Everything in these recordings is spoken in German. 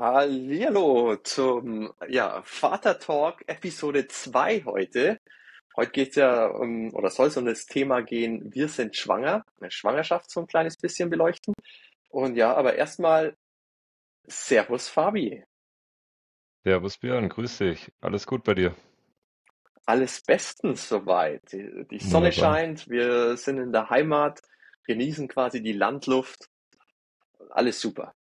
Hallihallo zum ja, Vater Talk Episode 2 heute. Heute geht es ja um, oder soll es um das Thema gehen, wir sind schwanger, eine Schwangerschaft so ein kleines bisschen beleuchten. Und ja, aber erstmal Servus Fabi. Servus Björn, grüß dich. Alles gut bei dir? Alles bestens soweit. Die, die Sonne Wunderbar. scheint, wir sind in der Heimat, genießen quasi die Landluft. Alles super.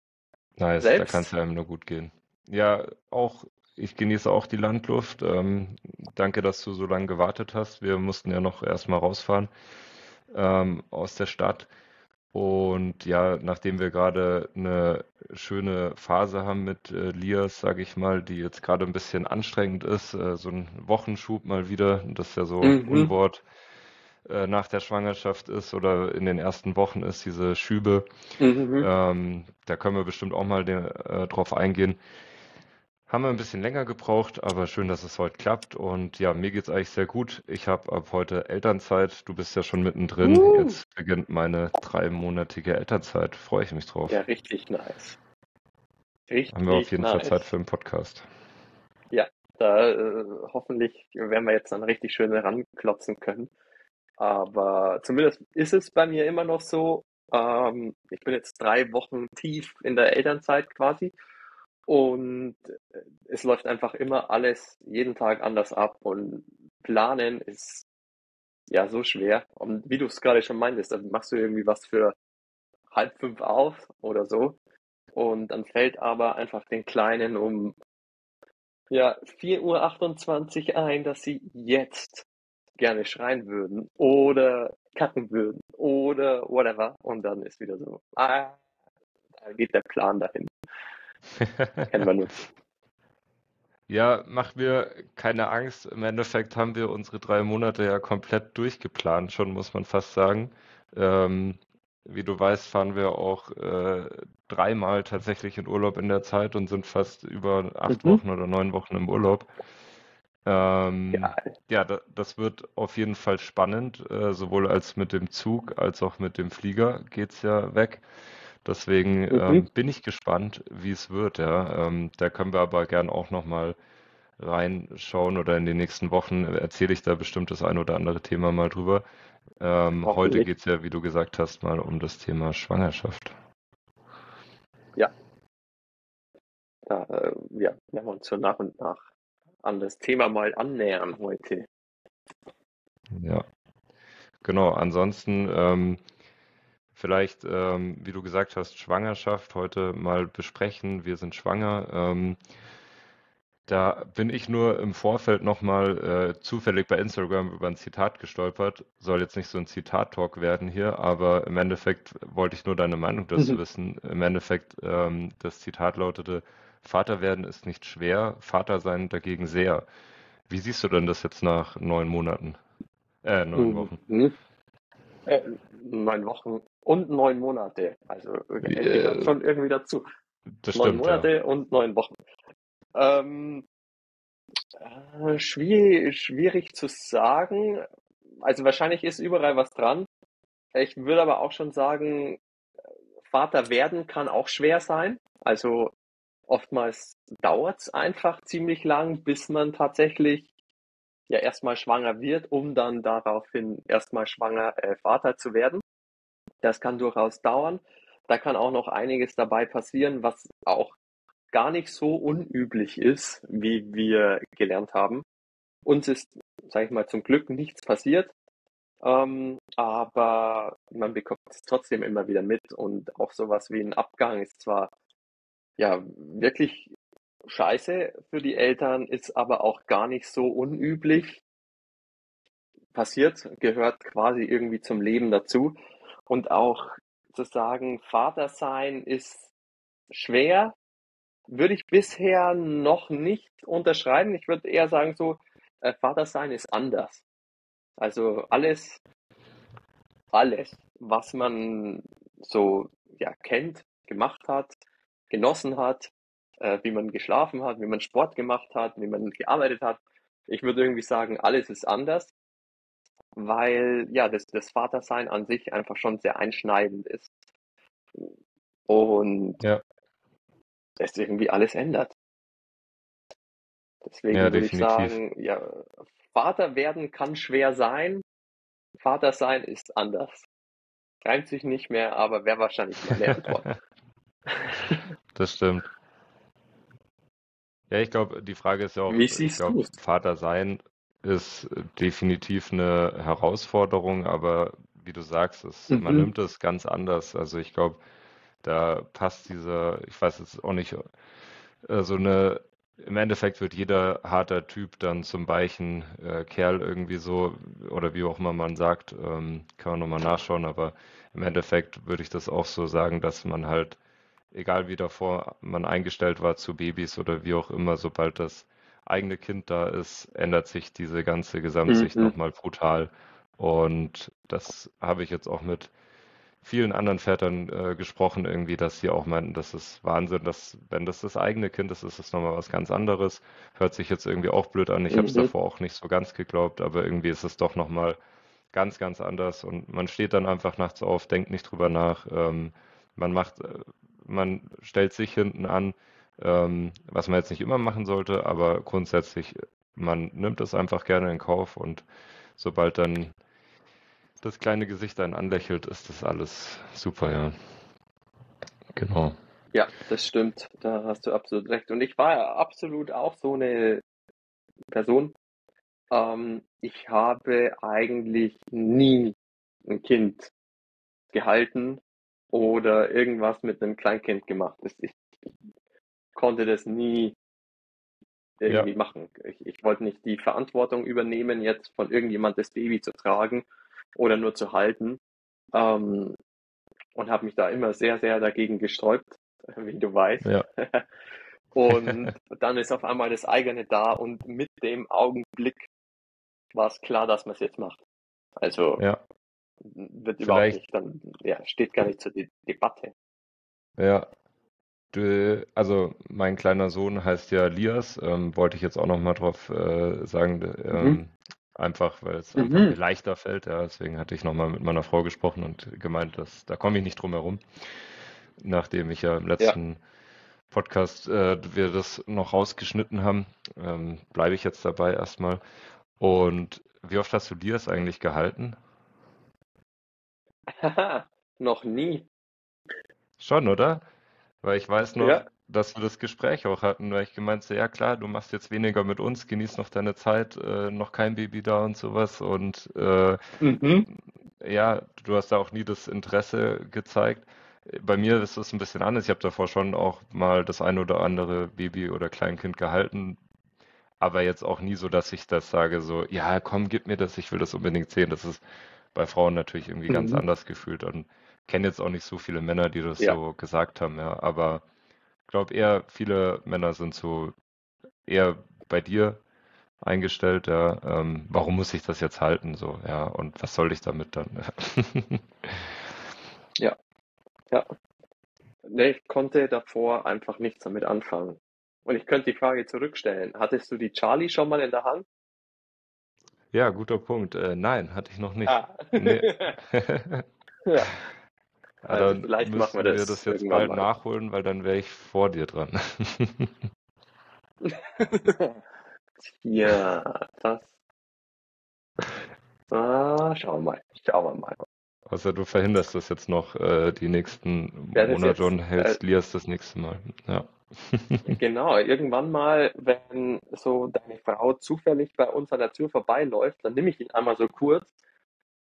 Nice, da kann es Selbst? einem nur gut gehen. Ja, auch ich genieße auch die Landluft. Ähm, danke, dass du so lange gewartet hast. Wir mussten ja noch erstmal rausfahren ähm, aus der Stadt. Und ja, nachdem wir gerade eine schöne Phase haben mit äh, Lias, sage ich mal, die jetzt gerade ein bisschen anstrengend ist, äh, so ein Wochenschub mal wieder, das ist ja so Mhm, Unwort äh, nach der Schwangerschaft ist oder in den ersten Wochen ist, diese Schübe. mhm. Ähm, da können wir bestimmt auch mal den, äh, drauf eingehen. Haben wir ein bisschen länger gebraucht, aber schön, dass es heute klappt. Und ja, mir geht's eigentlich sehr gut. Ich habe ab heute Elternzeit. Du bist ja schon mittendrin. Uh, Jetzt beginnt meine dreimonatige Elternzeit. Freue ich mich ja, drauf. richtig nice. Haben wir auf Richtig jeden Fall Zeit nice. für einen Podcast. Ja, da äh, hoffentlich werden wir jetzt dann richtig schön ranklotzen können. Aber zumindest ist es bei mir immer noch so. Ähm, ich bin jetzt drei Wochen tief in der Elternzeit quasi und es läuft einfach immer alles jeden Tag anders ab und planen ist ja so schwer. Und wie du es gerade schon meintest, dann machst du irgendwie was für halb fünf auf oder so und dann fällt aber einfach den Kleinen um ja, 4.28 Uhr ein, dass sie jetzt gerne schreien würden oder kacken würden oder whatever. Und dann ist wieder so, ah, da geht der Plan dahin. Kennen wir nur. Ja, mach mir keine Angst. Im Endeffekt haben wir unsere drei Monate ja komplett durchgeplant schon, muss man fast sagen. Ähm, wie du weißt, fahren wir auch äh, dreimal tatsächlich in Urlaub in der Zeit und sind fast über acht Mhm. Wochen oder neun Wochen im Urlaub. Ähm, Geil. ja, da, das wird auf jeden Fall spannend, äh, sowohl als mit dem Zug als auch mit dem Flieger geht's ja weg. Deswegen Mhm. ähm, bin ich gespannt, wie es wird, ja. Ähm, da können wir aber gern auch nochmal reinschauen oder in den nächsten Wochen erzähle ich da bestimmt das ein oder andere Thema mal drüber. Ähm, heute geht es ja, wie du gesagt hast, mal um das Thema Schwangerschaft. Ja, da, äh, ja, werden wir uns so nach und nach an das Thema mal annähern heute. Ja, genau. Ansonsten ähm, vielleicht, ähm, wie du gesagt hast, Schwangerschaft heute mal besprechen. Wir sind schwanger. Ähm, Da bin ich nur im Vorfeld nochmal äh, zufällig bei Instagram über ein Zitat gestolpert. Soll jetzt nicht so ein Zitat-Talk werden hier, aber im Endeffekt wollte ich nur deine Meinung dazu Mhm. wissen. Im Endeffekt, ähm, das Zitat lautete, Vater werden ist nicht schwer, Vater sein dagegen sehr. Wie siehst du denn das jetzt nach neun Monaten? Äh, neun Wochen. Mhm. Äh, neun Wochen und neun Monate. Also äh, Äh, schon irgendwie dazu. das Neun stimmt, ja. Monate und neun Wochen. Ähm, äh, schwierig, schwierig zu sagen. Also wahrscheinlich ist überall was dran. Ich würde aber auch schon sagen, Vater werden kann auch schwer sein. Also oftmals dauert es einfach ziemlich lang, bis man tatsächlich ja erstmal schwanger wird, um dann daraufhin erstmal schwanger äh, Vater zu werden. Das kann durchaus dauern. Da kann auch noch einiges dabei passieren, was auch gar nicht so unüblich ist, wie wir gelernt haben. Uns ist, sage ich mal, zum Glück nichts passiert, ähm, aber man bekommt es trotzdem immer wieder mit und auch sowas wie ein Abgang ist zwar ja wirklich scheiße für die Eltern, ist aber auch gar nicht so unüblich. Passiert, gehört quasi irgendwie zum Leben dazu. Und auch zu sagen, Vater sein ist schwer, würde ich bisher noch nicht unterschreiben. Ich würde eher sagen, so, äh, Vater sein ist anders. Also alles, alles, was man so ja, kennt, gemacht hat, genossen hat, äh, wie man geschlafen hat, wie man Sport gemacht hat, wie man gearbeitet hat. Ich würde irgendwie sagen, alles ist anders, weil ja, das, das Vatersein an sich einfach schon sehr einschneidend ist. Und Ja, das irgendwie alles ändert. Deswegen Ja, würde ich definitiv. sagen, ja, Vater werden kann schwer sein, Vater sein ist anders. Reimt sich nicht mehr, aber wäre wahrscheinlich meine Antwort. Das stimmt. Ja, ich glaube, die Frage ist ja auch, Wie ich glaube? Vater sein ist definitiv eine Herausforderung, aber wie du sagst, es, man Mhm. nimmt es ganz anders. Also ich glaube, da passt dieser, ich weiß jetzt auch nicht, äh, so eine, im Endeffekt wird jeder harter Typ dann zum weichen äh, Kerl irgendwie so, oder wie auch immer man sagt, ähm, kann man nochmal nachschauen, aber im Endeffekt würde ich das auch so sagen, dass man halt, egal wie davor man eingestellt war zu Babys oder wie auch immer, sobald das eigene Kind da ist, ändert sich diese ganze Gesamtsicht Mhm. nochmal brutal. Und das habe ich jetzt auch mit vielen anderen Vätern äh, gesprochen, irgendwie, dass sie auch meinten, das ist Wahnsinn, dass wenn das das eigene Kind ist, ist es nochmal was ganz anderes. Hört sich jetzt irgendwie auch blöd an. Ich habe es Mhm. davor auch nicht so ganz geglaubt, aber irgendwie ist es doch nochmal ganz, ganz anders. Und man steht dann einfach nachts auf, denkt nicht drüber nach. Ähm, man macht, äh, man stellt sich hinten an, ähm, was man jetzt nicht immer machen sollte, aber grundsätzlich, man nimmt es einfach gerne in Kauf und sobald dann das kleine Gesicht einen anlächelt, ist das alles super, ja. Genau. Ja, das stimmt. Da hast du absolut recht. Und ich war ja absolut auch so eine Person. Ähm, ich habe eigentlich nie ein Kind gehalten oder irgendwas mit einem Kleinkind gemacht. Ich konnte das nie irgendwie machen. Ich, ich wollte nicht die Verantwortung übernehmen, jetzt von irgendjemand das Baby zu tragen oder nur zu halten. Ähm, und habe mich da immer sehr, sehr dagegen gesträubt, wie du weißt. Ja. Und dann ist auf einmal das eigene da und mit dem Augenblick war es klar, dass man es jetzt macht. Also Ja, wird überhaupt nicht dann, ja, steht gar nicht zur De Debatte. ja. Du, also mein kleiner Sohn heißt ja Lias, ähm, wollte ich jetzt auch noch mal drauf äh, sagen, ähm, Mhm. einfach weil es Mhm. einfach leichter fällt, ja, deswegen hatte ich noch mal mit meiner Frau gesprochen und gemeint, dass da komme ich nicht drum herum, nachdem ich ja im letzten Podcast äh, wir das noch rausgeschnitten haben, ähm, bleibe ich jetzt dabei erstmal. Und wie oft hast du Lias eigentlich gehalten? Noch nie. Schon, oder? Weil ich weiß noch, Ja. dass wir das Gespräch auch hatten, weil ich gemeint so, ja klar, du machst jetzt weniger mit uns, genieß noch deine Zeit, äh, noch kein Baby da und sowas. Und äh, Mhm. ja, du hast da auch nie das Interesse gezeigt. Bei mir ist es ein bisschen anders. Ich habe davor schon auch mal das ein oder andere Baby oder Kleinkind gehalten, aber jetzt auch nie so, dass ich das sage, so, ja, komm, gib mir das, ich will das unbedingt sehen. Das ist bei Frauen natürlich irgendwie ganz Mhm. anders gefühlt und kenne jetzt auch nicht so viele Männer, die das Ja. so gesagt haben, ja. Aber ich glaube eher, viele Männer sind so eher bei dir eingestellt, ja. Ähm, warum muss ich das jetzt halten, so, ja, und was soll ich damit dann? Ja. Nee, ich konnte davor einfach nichts damit anfangen. Und ich könnte die Frage zurückstellen. Hattest du die Charlie schon mal in der Hand? Ja, guter Punkt. Äh, nein, hatte ich noch nicht. Ah. Nee. Ja. Ja, Also dann vielleicht machen wir das das jetzt bald mal. nachholen, weil dann wäre ich vor dir dran. Ja, das. Ah, schauen wir mal. Schauen wir mal. Außer du verhinderst das jetzt noch äh, die nächsten Ja, Monate jetzt, und hältst äh, Lias das nächste Mal. Ja. Genau, irgendwann mal, wenn so deine Frau zufällig bei uns an der Tür vorbeiläuft, dann nehme ich ihn einmal so kurz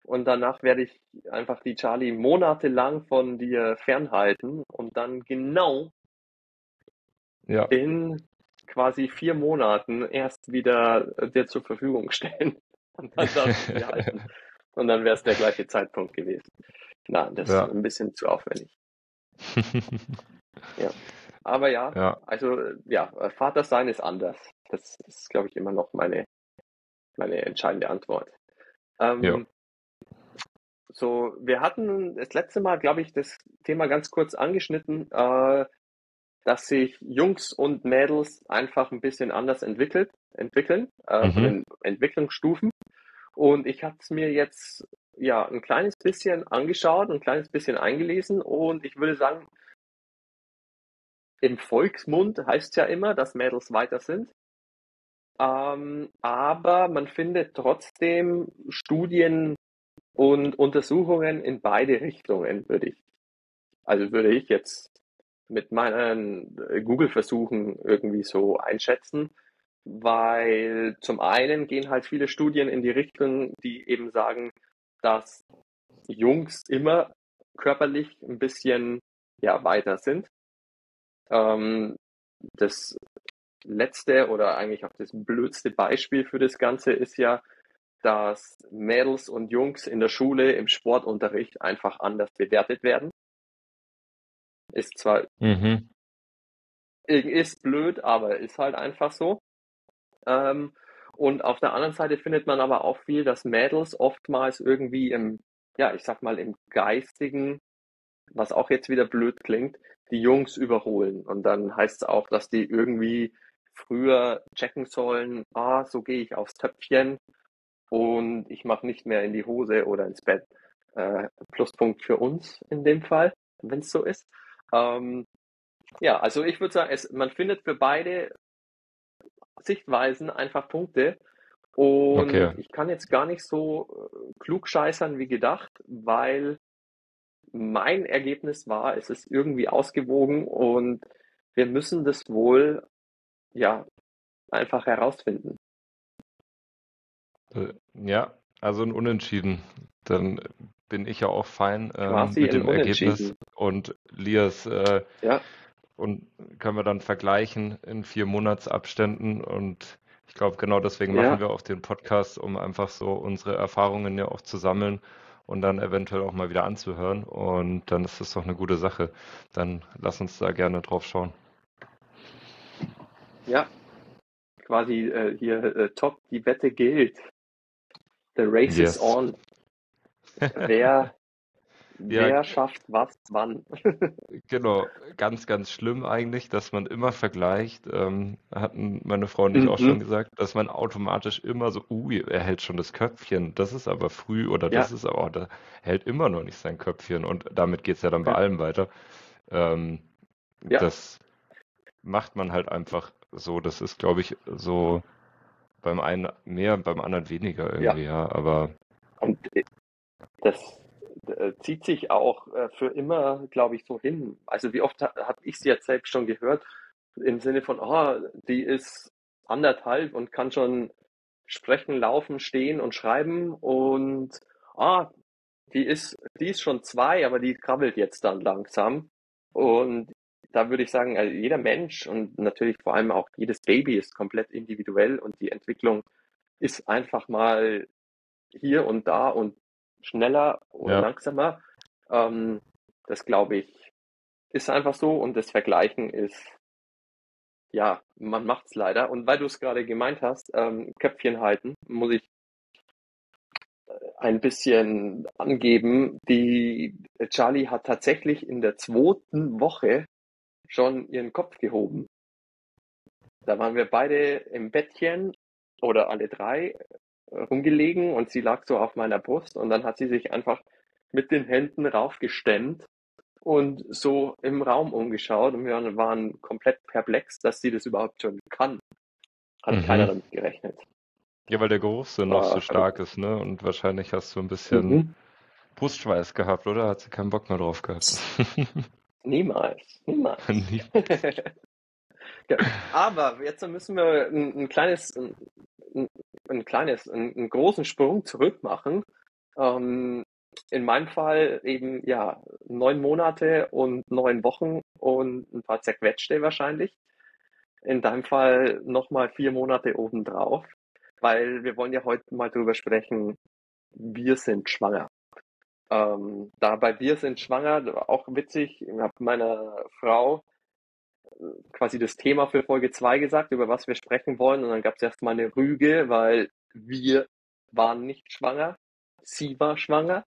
und danach werde ich einfach die Charlie monatelang von dir fernhalten und dann genau Ja, in quasi vier Monaten erst wieder dir zur Verfügung stellen. Und dann darfst du sie halten. Und dann wäre es der gleiche Zeitpunkt gewesen. Na, das Ja. ist ein bisschen zu aufwendig. Aber ja, ja, also ja, Vater sein ist anders. Das ist, glaube ich, immer noch meine, meine entscheidende Antwort. Ähm, Ja. So, wir hatten das letzte Mal, glaube ich, das Thema ganz kurz angeschnitten, äh, dass sich Jungs und Mädels einfach ein bisschen anders entwickelt, entwickeln, äh, Mhm. Entwicklungsstufen. Und ich habe es mir jetzt ja ein kleines bisschen angeschaut, ein kleines bisschen eingelesen und ich würde sagen, im Volksmund heißt es ja immer, dass Mädels weiter sind. Ähm, aber man findet trotzdem Studien und Untersuchungen in beide Richtungen, würde ich. Also würde ich jetzt mit meinen äh, Google-Versuchen irgendwie so einschätzen, weil zum einen gehen halt viele Studien in die Richtung, die eben sagen, dass Jungs immer körperlich ein bisschen ja, weiter sind. Ähm, das letzte oder eigentlich auch das blödste Beispiel für das Ganze ist ja, dass Mädels und Jungs in der Schule im Sportunterricht einfach anders bewertet werden. Ist zwar mhm. ist blöd, aber ist halt einfach so. Ähm, und auf der anderen Seite findet man aber auch viel, dass Mädels oftmals irgendwie im, ja, ich sag mal, im geistigen, was auch jetzt wieder blöd klingt, die Jungs überholen. Und dann heißt es auch, dass die irgendwie früher checken sollen, ah, so gehe ich aufs Töpfchen und ich mache nicht mehr in die Hose oder ins Bett. Äh, Pluspunkt für uns in dem Fall, wenn es so ist. Ähm, ja, also ich würde sagen, es, man findet für beide Sichtweisen einfach Punkte. Und okay. ich kann jetzt gar nicht so äh, klug scheißern wie gedacht, weil mein Ergebnis war, es ist irgendwie ausgewogen und wir müssen das wohl ja, einfach herausfinden. Äh, ja, also ein Unentschieden. Dann bin ich ja auch fein ähm, mit dem Ergebnis und Lias äh, ja. und können wir dann vergleichen in vier Monatsabständen und ich glaube genau deswegen ja. machen wir auch den Podcast, um einfach so unsere Erfahrungen ja auch zu sammeln und dann eventuell auch mal wieder anzuhören und dann ist das doch eine gute Sache. Dann lass uns da gerne drauf schauen. Ja, quasi äh, hier äh, top, die Wette gilt. The race yes. is on. Wer, wer ja, schafft was wann? genau, ganz, ganz schlimm eigentlich, dass man immer vergleicht, ähm, hatten meine Frau und ich mhm. auch schon gesagt, dass man automatisch immer so, uh, er hält schon das Köpfchen, das ist aber früh oder ja. das ist aber, der hält immer noch nicht sein Köpfchen und damit geht es ja dann bei ja. allem weiter. Ähm, das macht man halt einfach so, das ist, glaube ich, so beim einen mehr, beim anderen weniger irgendwie, ja. ja aber. Und äh, das äh, zieht sich auch äh, für immer, glaube ich, so hin. Also wie oft habe ich es jetzt selbst schon gehört, im Sinne von, oh, die ist anderthalb und kann schon sprechen, laufen, stehen und schreiben und ah, die ist, die ist schon zwei, aber die krabbelt jetzt dann langsam. Und da würde ich sagen, also jeder Mensch und natürlich vor allem auch jedes Baby ist komplett individuell und die Entwicklung ist einfach mal hier und da und schneller oder ja. langsamer. Ähm, das glaube ich ist einfach so und das Vergleichen ist, ja, man macht es leider. Und weil du es gerade gemeint hast, ähm, Köpfchen halten, muss ich äh, ein bisschen angeben. Die Charlie hat tatsächlich in der zweiten Woche schon ihren Kopf gehoben. Da waren wir beide im Bettchen oder alle drei rumgelegen und sie lag so auf meiner Brust und dann hat sie sich einfach mit den Händen raufgestemmt und so im Raum umgeschaut und wir waren komplett perplex, dass sie das überhaupt schon kann. Hat mhm. keiner damit gerechnet. Ja, weil der Geruchssinn noch so stark ist, ne? Und wahrscheinlich hast du ein bisschen mhm. Brustschweiß gehabt, oder? Hat sie keinen Bock mehr drauf gehabt? Niemals, niemals. ja, aber jetzt müssen wir ein, ein kleines, ein, ein kleines, einen, großen Sprung zurück machen. Ähm, in meinem Fall eben ja neun Monate und neun Wochen und ein paar zerquetschte wahrscheinlich. In deinem Fall nochmal vier Monate obendrauf, weil wir wollen ja heute mal drüber sprechen, wir sind schwanger. Ähm, da bei Wir sind schwanger, auch witzig, ich habe meiner Frau quasi das Thema für Folge 2 gesagt, über was wir sprechen wollen. Und dann gab es erstmal eine Rüge, weil wir waren nicht schwanger, sie war schwanger.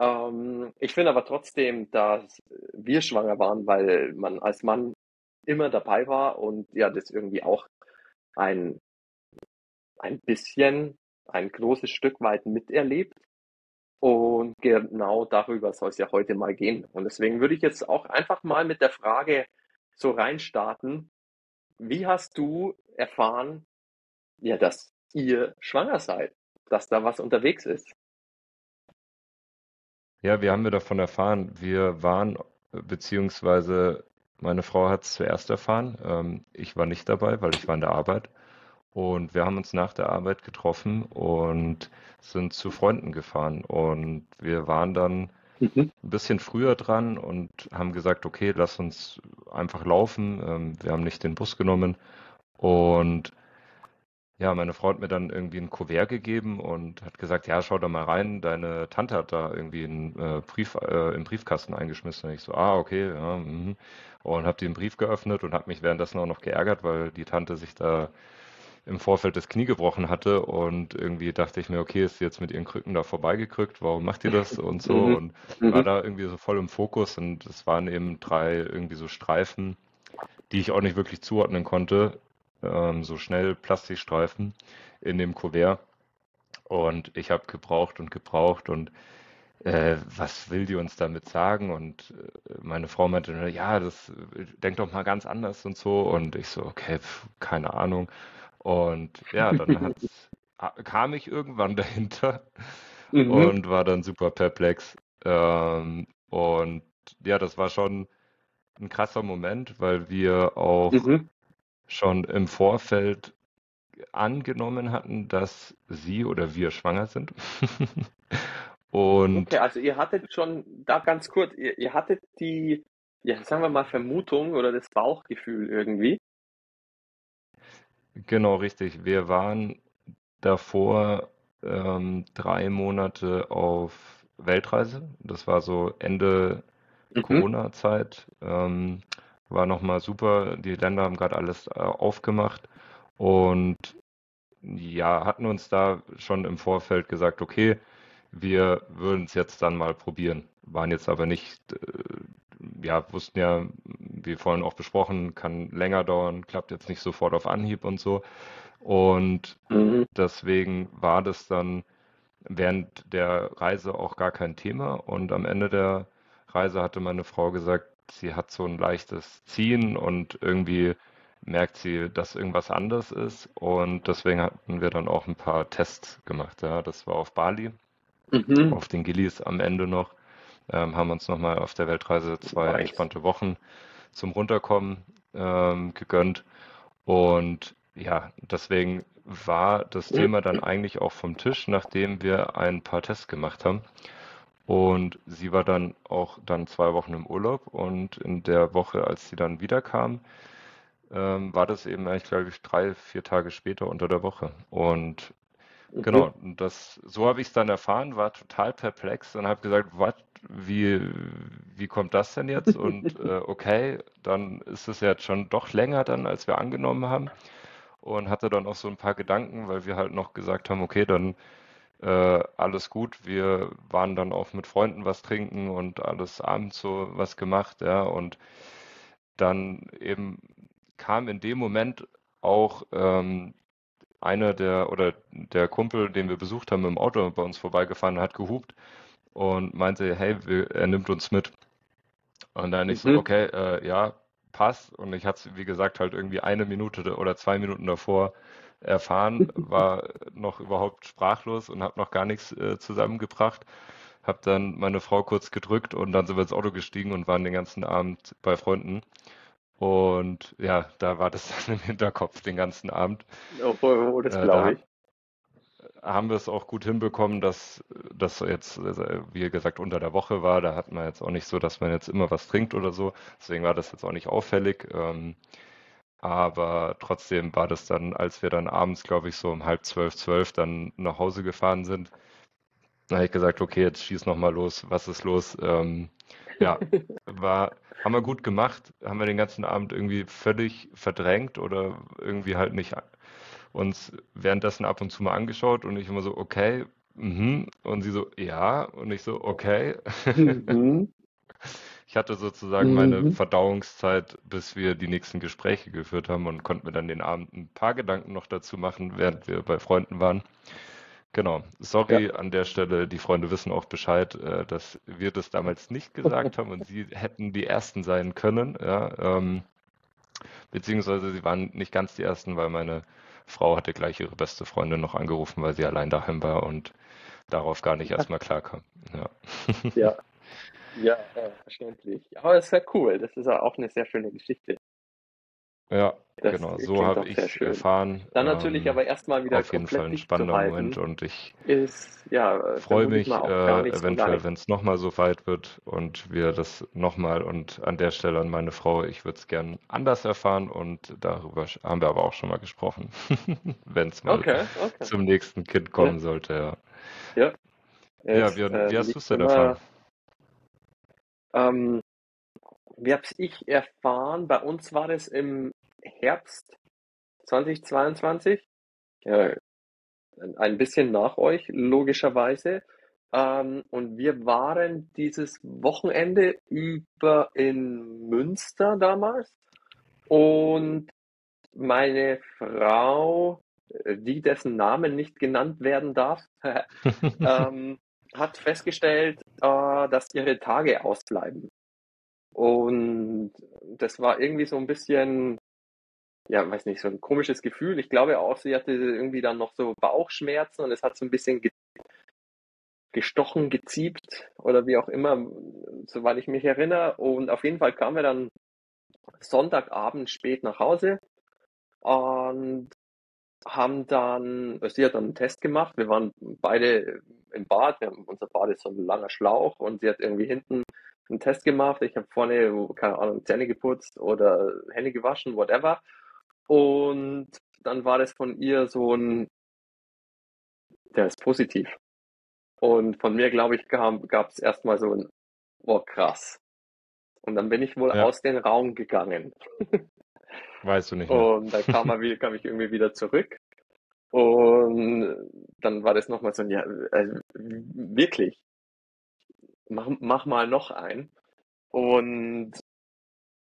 Ähm, ich finde aber trotzdem, dass wir schwanger waren, weil man als Mann immer dabei war und ja, das irgendwie auch ein, ein bisschen, ein großes Stück weit miterlebt. Und genau darüber soll es ja heute mal gehen. Und deswegen würde ich jetzt auch einfach mal mit der Frage so reinstarten. Wie hast du erfahren, ja, dass ihr schwanger seid, dass da was unterwegs ist? Ja, wie haben wir davon erfahren? Wir waren, beziehungsweise meine Frau hat es zuerst erfahren. Ähm, ich war nicht dabei, weil ich war in der Arbeit. Und wir haben uns nach der Arbeit getroffen und sind zu Freunden gefahren. Und wir waren dann Mhm. ein bisschen früher dran und haben gesagt, okay, lass uns einfach laufen. Ähm, wir haben nicht den Bus genommen. Und ja, meine Frau hat mir dann irgendwie ein Kuvert gegeben und hat gesagt, ja, schau da mal rein, deine Tante hat da irgendwie einen äh, Brief äh, im Briefkasten eingeschmissen. Und ich so, ah, okay, ja, mhm. Und habe den Brief geöffnet und habe mich währenddessen auch noch geärgert, weil die Tante sich da im Vorfeld das Knie gebrochen hatte und irgendwie dachte ich mir, okay, ist jetzt mit ihren Krücken da vorbeigekrückt, warum macht die das und so Mhm. und war Mhm. da irgendwie so voll im Fokus und es waren eben drei irgendwie so Streifen, die ich auch nicht wirklich zuordnen konnte, ähm, so schnell Plastikstreifen in dem Kuvert und ich habe gebraucht und gebraucht und äh, was will die uns damit sagen? Und äh, meine Frau meinte, ja, das äh, denk doch mal ganz anders und so. Und ich so, okay, pf, keine Ahnung. Und ja, dann kam ich irgendwann dahinter Mhm. und war dann super perplex. Ähm, und ja, das war schon ein krasser Moment, weil wir auch Mhm. schon im Vorfeld angenommen hatten, dass sie oder wir schwanger sind. Und Okay, also ihr hattet schon, da ganz kurz, ihr, ihr hattet die, ja, sagen wir mal, Vermutung oder das Bauchgefühl irgendwie. Genau richtig, wir waren davor ähm, drei Monate auf Weltreise. Das war so Ende Mhm. Corona-Zeit. Ähm, war nochmal super. Die Länder haben gerade alles äh, aufgemacht und ja, hatten uns da schon im Vorfeld gesagt, okay, wir würden es jetzt dann mal probieren. Waren jetzt aber nicht, äh, ja, wussten ja, wie vorhin auch besprochen, kann länger dauern, klappt jetzt nicht sofort auf Anhieb und so. Und Mhm. deswegen war das dann während der Reise auch gar kein Thema. Und am Ende der Reise hatte meine Frau gesagt, sie hat so ein leichtes Ziehen und irgendwie merkt sie, dass irgendwas anders ist. Und deswegen hatten wir dann auch ein paar Tests gemacht. Ja, das war auf Bali, Mhm. auf den Gillis am Ende noch. Ähm, haben uns nochmal auf der Weltreise zwei Nice. entspannte Wochen zum Runterkommen ähm, gegönnt. Und ja, deswegen war das Thema dann eigentlich auch vom Tisch, nachdem wir ein paar Tests gemacht haben. Und sie war dann auch dann zwei Wochen im Urlaub und in der Woche, als sie dann wiederkam, ähm, war das eben eigentlich, glaube ich, drei, vier Tage später unter der Woche. Und Mhm. genau, das, so habe ich es dann erfahren, war total perplex und habe gesagt, was, wie, wie kommt das denn jetzt? Und äh, okay, dann ist es jetzt schon doch länger dann, als wir angenommen haben. Und hatte dann auch so ein paar Gedanken, weil wir halt noch gesagt haben, okay, dann äh, alles gut. Wir waren dann auch mit Freunden was trinken und alles abends so was gemacht, ja. Und dann eben kam in dem Moment auch ähm, einer der oder der Kumpel, den wir besucht haben, im Auto bei uns vorbeigefahren, hat gehupt und meinte, hey, wir, er nimmt uns mit. Und dann ich so, Mhm. okay, äh, ja, passt. Und ich hatte es, wie gesagt, halt irgendwie eine Minute oder zwei Minuten davor erfahren, war noch überhaupt sprachlos und habe noch gar nichts äh, zusammengebracht. Habe dann meine Frau kurz gedrückt und dann sind wir ins Auto gestiegen und waren den ganzen Abend bei Freunden. Und ja, da war das dann im Hinterkopf den ganzen Abend. Oh, das Äh, glaube da ich. haben wir es auch gut hinbekommen, dass das jetzt, äh, wie gesagt, unter der Woche war. Da hat man jetzt auch nicht so, dass man jetzt immer was trinkt oder so. Deswegen war das jetzt auch nicht auffällig. Ähm, aber trotzdem war das dann, als wir dann abends, glaube ich, so um halb zwölf, zwölf dann nach Hause gefahren sind, da habe ich gesagt, okay, jetzt schieß noch mal los. Was ist los? Ähm, ja, war, haben wir gut gemacht. Haben wir den ganzen Abend irgendwie völlig verdrängt oder irgendwie halt nicht uns währenddessen ab und zu mal angeschaut und ich immer so, okay, mhm. Und sie so, ja. Und ich so, okay. Mhm. Ich hatte sozusagen meine Mhm. Verdauungszeit, bis wir die nächsten Gespräche geführt haben und konnte mir dann den Abend ein paar Gedanken noch dazu machen, während wir bei Freunden waren. Genau. Sorry Ja. an der Stelle, die Freunde wissen auch Bescheid, äh, dass wir das damals nicht gesagt haben und sie hätten die Ersten sein können. Ja, ähm, beziehungsweise sie waren nicht ganz die ersten, weil meine Frau hatte gleich ihre beste Freundin noch angerufen, weil sie allein daheim war und darauf gar nicht erstmal klarkam. Ja. Ja, ja, äh, verständlich. Aber es ist ja cool. Das ist ja auch eine sehr schöne Geschichte. Ja, Das genau, so habe ich erfahren. Dann natürlich Ähm, aber erstmal wieder auf jeden Fall ein spannender Moment und ich ist ja äh, freue mich äh, so eventuell, wenn es nochmal so weit wird und wir das nochmal und an der Stelle an meine Frau, ich würde es gern anders erfahren und darüber haben wir aber auch schon mal gesprochen, wenn es mal Okay, okay. zum nächsten Kind Ja, kommen sollte, ja. ja. Ja, wie, äh, wie hast du es denn erfahren? ähm, wie habe ich erfahren? Bei uns war das im Herbst 2022. Ja, ein bisschen nach euch, logischerweise. Ähm, und wir waren dieses Wochenende über in Münster damals. Und meine Frau, die dessen Namen nicht genannt werden darf, ähm, hat festgestellt, äh, dass ihre Tage ausbleiben. Und das war irgendwie so ein bisschen, ja, weiß nicht, so ein komisches Gefühl. Ich glaube auch, sie hatte irgendwie dann noch so Bauchschmerzen und es hat so ein bisschen ge gestochen, geziebt oder wie auch immer, soweit ich mich erinnere. Und auf jeden Fall kamen wir dann Sonntagabend spät nach Hause und haben dann, sie hat dann einen Test gemacht. Wir waren beide im Bad. Wir haben, unser Bad ist so ein langer Schlauch und sie hat irgendwie hinten einen Test gemacht. Ich habe vorne, keine Ahnung, Zähne geputzt oder Hände gewaschen, whatever. Und dann war das von ihr so ein, der ist positiv. Und von mir, glaube ich, gab es erstmal so ein, oh krass. Und dann bin ich wohl Ja, aus dem Raum gegangen. weißt du nicht mehr. Und dann kam, er wieder, kam ich irgendwie wieder zurück. Und dann war das nochmal so ein, ja, also wirklich, mach, mach mal noch ein. Und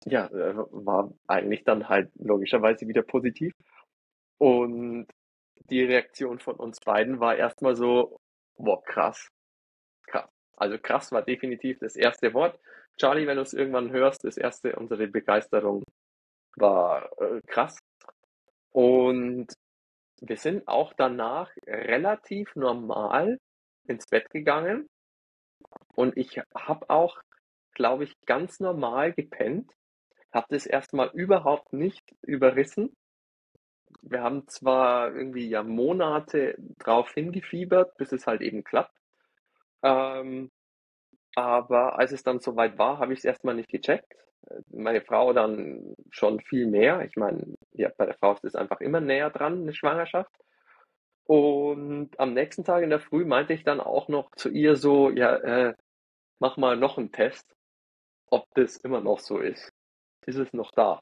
ja, äh, war eigentlich dann halt logischerweise wieder positiv. Und die Reaktion von uns beiden war erstmal so, boah, krass, krass. Also krass war definitiv das erste Wort. Charlie, wenn du es irgendwann hörst, das erste, unsere Begeisterung war äh, krass. Und wir sind auch danach relativ normal ins Bett gegangen. Und ich habe auch, glaube ich, ganz normal gepennt. Habe das erstmal überhaupt nicht überrissen. Wir haben zwar irgendwie ja Monate drauf hingefiebert, bis es halt eben klappt. Ähm, aber als es dann soweit war, habe ich es erstmal nicht gecheckt. Meine Frau dann schon viel mehr. Ich meine, ja, bei der Frau ist es einfach immer näher dran, eine Schwangerschaft. Und am nächsten Tag in der Früh meinte ich dann auch noch zu ihr so, ja, äh, mach mal noch einen Test, ob das immer noch so ist. Ist es noch da?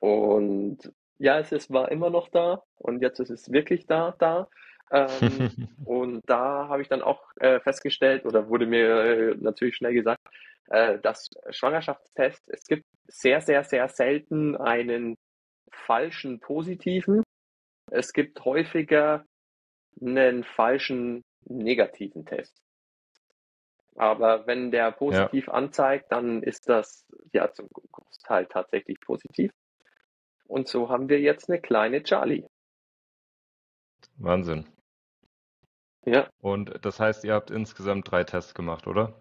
Und ja, es ist, war immer noch da und jetzt ist es wirklich da, da. Ähm, und da habe ich dann auch äh, festgestellt oder wurde mir äh, natürlich schnell gesagt, äh, dass Schwangerschaftstest, es gibt sehr, sehr, sehr selten einen falschen positiven. Es gibt häufiger einen falschen negativen Test. Aber wenn der Ja, positiv anzeigt, dann ist das ja zum Großteil tatsächlich positiv. Und so haben wir jetzt eine kleine Charlie. Wahnsinn. Ja, Und das heißt, ihr habt insgesamt drei Tests gemacht, oder?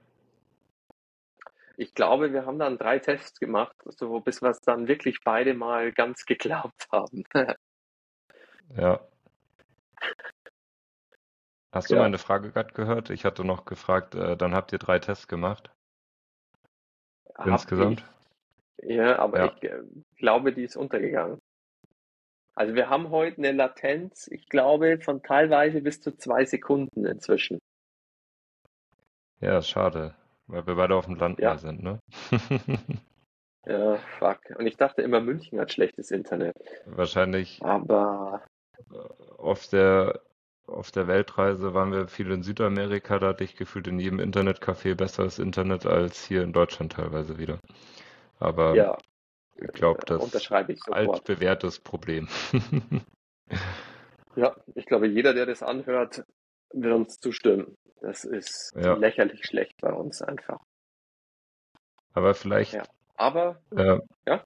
ich glaube, wir haben dann drei Tests gemacht, so bis wir es dann wirklich beide mal ganz geglaubt haben. Ja. Hast du Ja, meine Frage gerade gehört? Ich hatte noch gefragt, äh, dann habt ihr drei Tests gemacht hab insgesamt? ich. Ja, aber Ja. ich äh, glaube, die ist untergegangen. Also wir haben heute eine Latenz, ich glaube, von teilweise bis zu zwei Sekunden inzwischen. Ja, schade, weil wir beide auf dem Land Ja, sind, ne? ja, fuck. Und ich dachte immer, München hat schlechtes Internet. Wahrscheinlich Aber auf der auf der Weltreise waren wir viel in Südamerika, da hatte ich gefühlt in jedem Internetcafé besseres Internet als hier in Deutschland teilweise wieder. Aber ja, ich glaube, das ich sofort. altbewährtes Problem. Ja, ich glaube, jeder, der das anhört, wird uns zustimmen. Das ist Ja, lächerlich schlecht bei uns einfach. aber Ja, vielleicht aber äh, ja,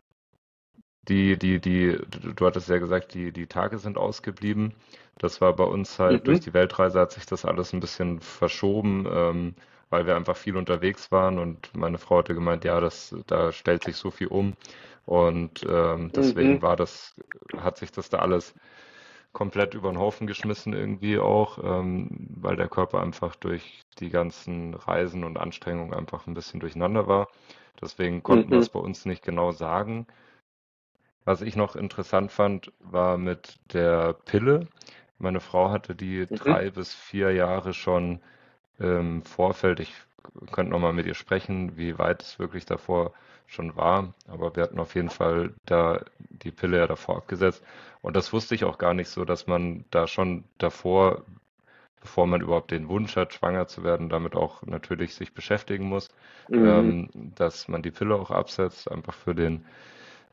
die, die, die, du hattest ja gesagt, die, die Tage sind ausgeblieben. Das war bei uns halt, mhm. durch die Weltreise hat sich das alles ein bisschen verschoben, ähm, weil wir einfach viel unterwegs waren und meine Frau hatte gemeint, ja, das, da stellt sich so viel um. Und ähm, deswegen mhm. war das, hat sich das da alles komplett über den Haufen geschmissen irgendwie auch, ähm, weil der Körper einfach durch die ganzen Reisen und Anstrengungen einfach ein bisschen durcheinander war. Deswegen konnten wir es mhm. bei uns nicht genau sagen. Was ich noch interessant fand, war mit der Pille. Meine Frau hatte die mhm. drei bis vier Jahre schon im Vorfeld. Ich könnte nochmal mit ihr sprechen, wie weit es wirklich davor schon war. Aber wir hatten auf jeden Fall da die Pille ja davor abgesetzt. Und das wusste ich auch gar nicht so, dass man da schon davor, bevor man überhaupt den Wunsch hat, schwanger zu werden, damit auch natürlich sich beschäftigen muss, mhm. ähm, dass man die Pille auch absetzt, einfach für den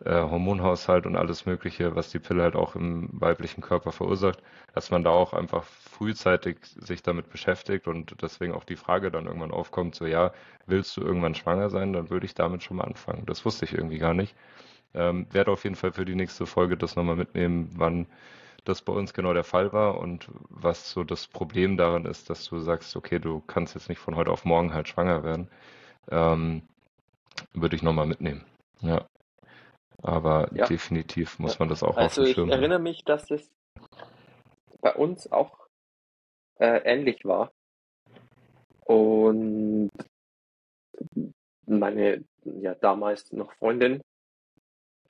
äh, Hormonhaushalt und alles Mögliche, was die Pille halt auch im weiblichen Körper verursacht, dass man da auch einfach frühzeitig sich damit beschäftigt und deswegen auch die Frage dann irgendwann aufkommt, so ja, willst du irgendwann schwanger sein, dann würde ich damit schon mal anfangen. Das wusste ich irgendwie gar nicht. Ähm, werde auf jeden Fall für die nächste Folge das nochmal mitnehmen, wann das bei uns genau der Fall war und was so das Problem daran ist, dass du sagst, okay, du kannst jetzt nicht von heute auf morgen halt schwanger werden. Ähm, würde ich nochmal mitnehmen. Ja. Aber ja. definitiv muss man das auch also auf dem Schirm haben. Ich erinnere mich, dass es bei uns auch äh, ähnlich war. Und meine ja damals noch Freundin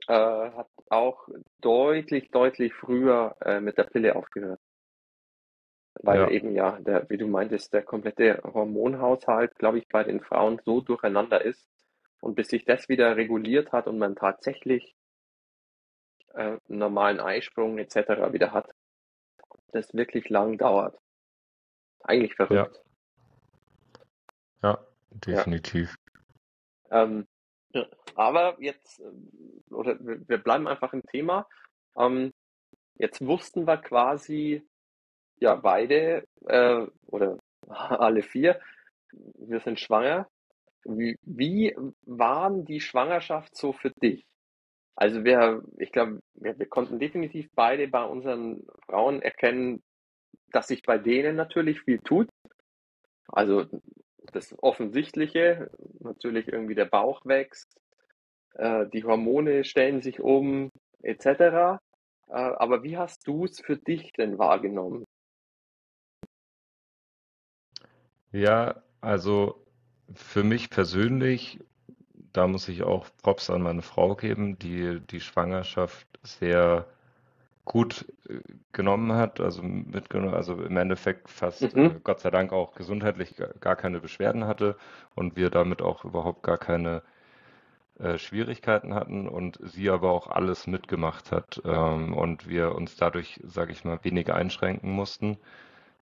äh, hat auch deutlich, deutlich früher äh, mit der Pille aufgehört. Weil ja. eben ja, der, wie du meintest, der komplette Hormonhaushalt, glaube ich, bei den Frauen so durcheinander ist, und bis sich das wieder reguliert hat und man tatsächlich äh, einen normalen Eisprung etc. wieder hat, das wirklich lang dauert. Eigentlich verrückt. Ja, ja definitiv. Ja. Ähm, aber jetzt, äh, oder wir bleiben einfach im Thema. Ähm, jetzt wussten wir quasi, ja, beide äh, oder alle vier, wir sind schwanger. Wie, wie waren die Schwangerschaft so für dich? Also wir, ich glaube, wir, wir konnten definitiv beide bei unseren Frauen erkennen, dass sich bei denen natürlich viel tut. Also das Offensichtliche, natürlich irgendwie der Bauch wächst, äh, die Hormone stellen sich um, etc. Äh, aber wie hast du es für dich denn wahrgenommen? Ja, also für mich persönlich, da muss ich auch Props an meine Frau geben, die die Schwangerschaft sehr gut äh, genommen hat, also mitgenommen, also im Endeffekt fast äh, mhm. Gott sei Dank auch gesundheitlich gar keine Beschwerden hatte und wir damit auch überhaupt gar keine äh, Schwierigkeiten hatten und sie aber auch alles mitgemacht hat ähm, und wir uns dadurch, sage ich mal, weniger einschränken mussten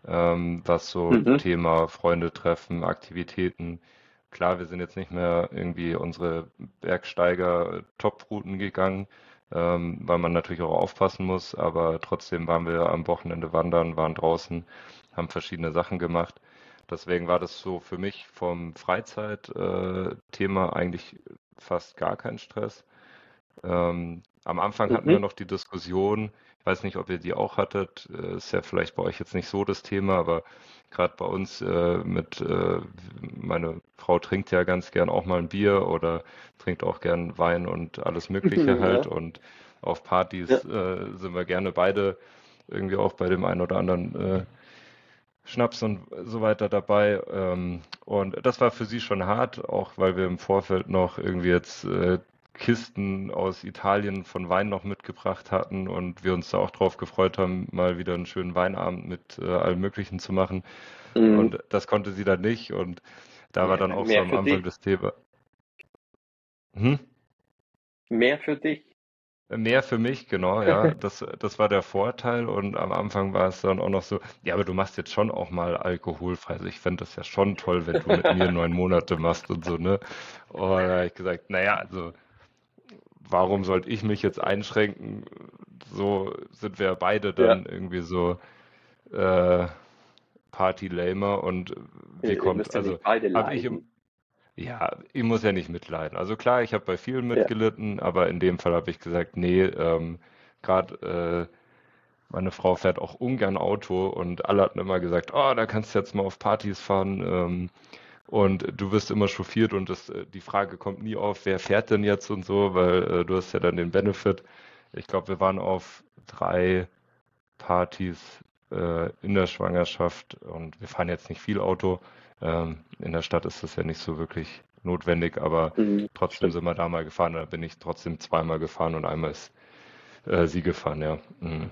ähm, was so mhm. Thema Freunde treffen, Aktivitäten. Klar, wir sind jetzt nicht mehr irgendwie unsere Bergsteiger-Top-Routen gegangen, ähm, weil man natürlich auch aufpassen muss, aber trotzdem waren wir am Wochenende wandern, waren draußen, haben verschiedene Sachen gemacht. Deswegen war das so für mich vom Freizeitthema äh, eigentlich fast gar kein Stress. Ähm, am Anfang hatten wir mhm. noch die Diskussion, ich weiß nicht, ob ihr die auch hattet, äh, ist ja vielleicht bei euch jetzt nicht so das Thema, aber gerade bei uns äh, mit, äh, meine Frau trinkt ja ganz gern auch mal ein Bier oder trinkt auch gern Wein und alles Mögliche halt und auf Partys ja. äh, sind wir gerne beide irgendwie auch bei dem einen oder anderen äh, Schnaps und so weiter dabei. Ähm, und das war für sie schon hart, auch weil wir im Vorfeld noch irgendwie jetzt äh, Kisten aus Italien von Wein noch mitgebracht hatten und wir uns da auch drauf gefreut haben, mal wieder einen schönen Weinabend mit äh, allem Möglichen zu machen. Mhm. Und das konnte sie dann nicht und da war dann auch Mehr so am Anfang dich. das Thema. Hm? Mehr für dich. Mehr für mich, genau, ja. Das, das war der Vorteil und am Anfang war es dann auch noch so, ja, aber du machst jetzt schon auch mal alkoholfrei. Also ich fände das ja schon toll, wenn du mit mir neun Monate machst und so, ne? Und da habe ich gesagt, naja, also warum sollte ich mich jetzt einschränken? So sind wir beide dann ja. irgendwie so äh, Party-Lamer und wie kommt, also habe ich im, Ja, ich muss ja nicht mitleiden. Also klar, ich habe bei vielen Ja. mitgelitten, aber in dem Fall habe ich gesagt, nee, ähm, gerade äh, meine Frau fährt auch ungern Auto und alle hatten immer gesagt, oh, da kannst du jetzt mal auf Partys fahren ähm, und du wirst immer chauffiert und das, äh, die Frage kommt nie auf, wer fährt denn jetzt und so, weil äh, du hast ja dann den Benefit. Ich glaube, wir waren auf drei Partys äh, in der Schwangerschaft und wir fahren jetzt nicht viel Auto. Ähm, in der Stadt ist das ja nicht so wirklich notwendig, aber Mhm. trotzdem sind wir da mal gefahren. Da bin ich trotzdem zweimal gefahren und einmal ist äh, sie gefahren, ja. Mhm.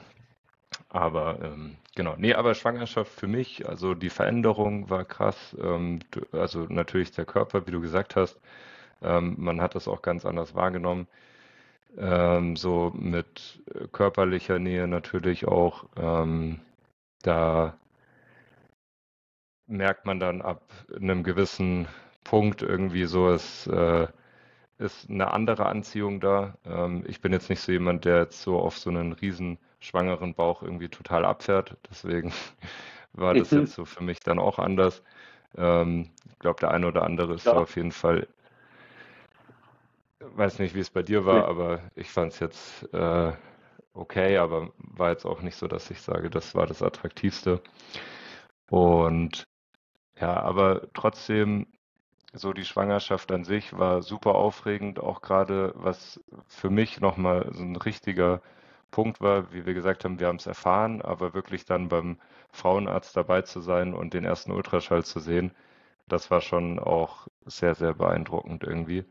Aber ähm, genau, nee, aber Schwangerschaft für mich, also die Veränderung war krass. Ähm, also natürlich der Körper, wie du gesagt hast, ähm, man hat das auch ganz anders wahrgenommen. Ähm, so mit äh, körperlicher Nähe natürlich auch. Ähm, da merkt man dann ab einem gewissen Punkt irgendwie so, es äh, ist eine andere Anziehung da. Ähm, ich bin jetzt nicht so jemand, der jetzt so auf so einen riesen schwangeren Bauch irgendwie total abfährt. Deswegen war das Mhm. jetzt so für mich dann auch anders. Ähm, ich glaube, der eine oder andere ist Ja. auf jeden Fall, weiß nicht, wie es bei dir war, aber ich fand es jetzt äh, okay, aber war jetzt auch nicht so, dass ich sage, das war das Attraktivste. Und ja, aber trotzdem, so die Schwangerschaft an sich war super aufregend, auch gerade was für mich nochmal so ein richtiger Punkt war, wie wir gesagt haben, wir haben es erfahren, aber wirklich dann beim Frauenarzt dabei zu sein und den ersten Ultraschall zu sehen, das war schon auch sehr, sehr beeindruckend irgendwie.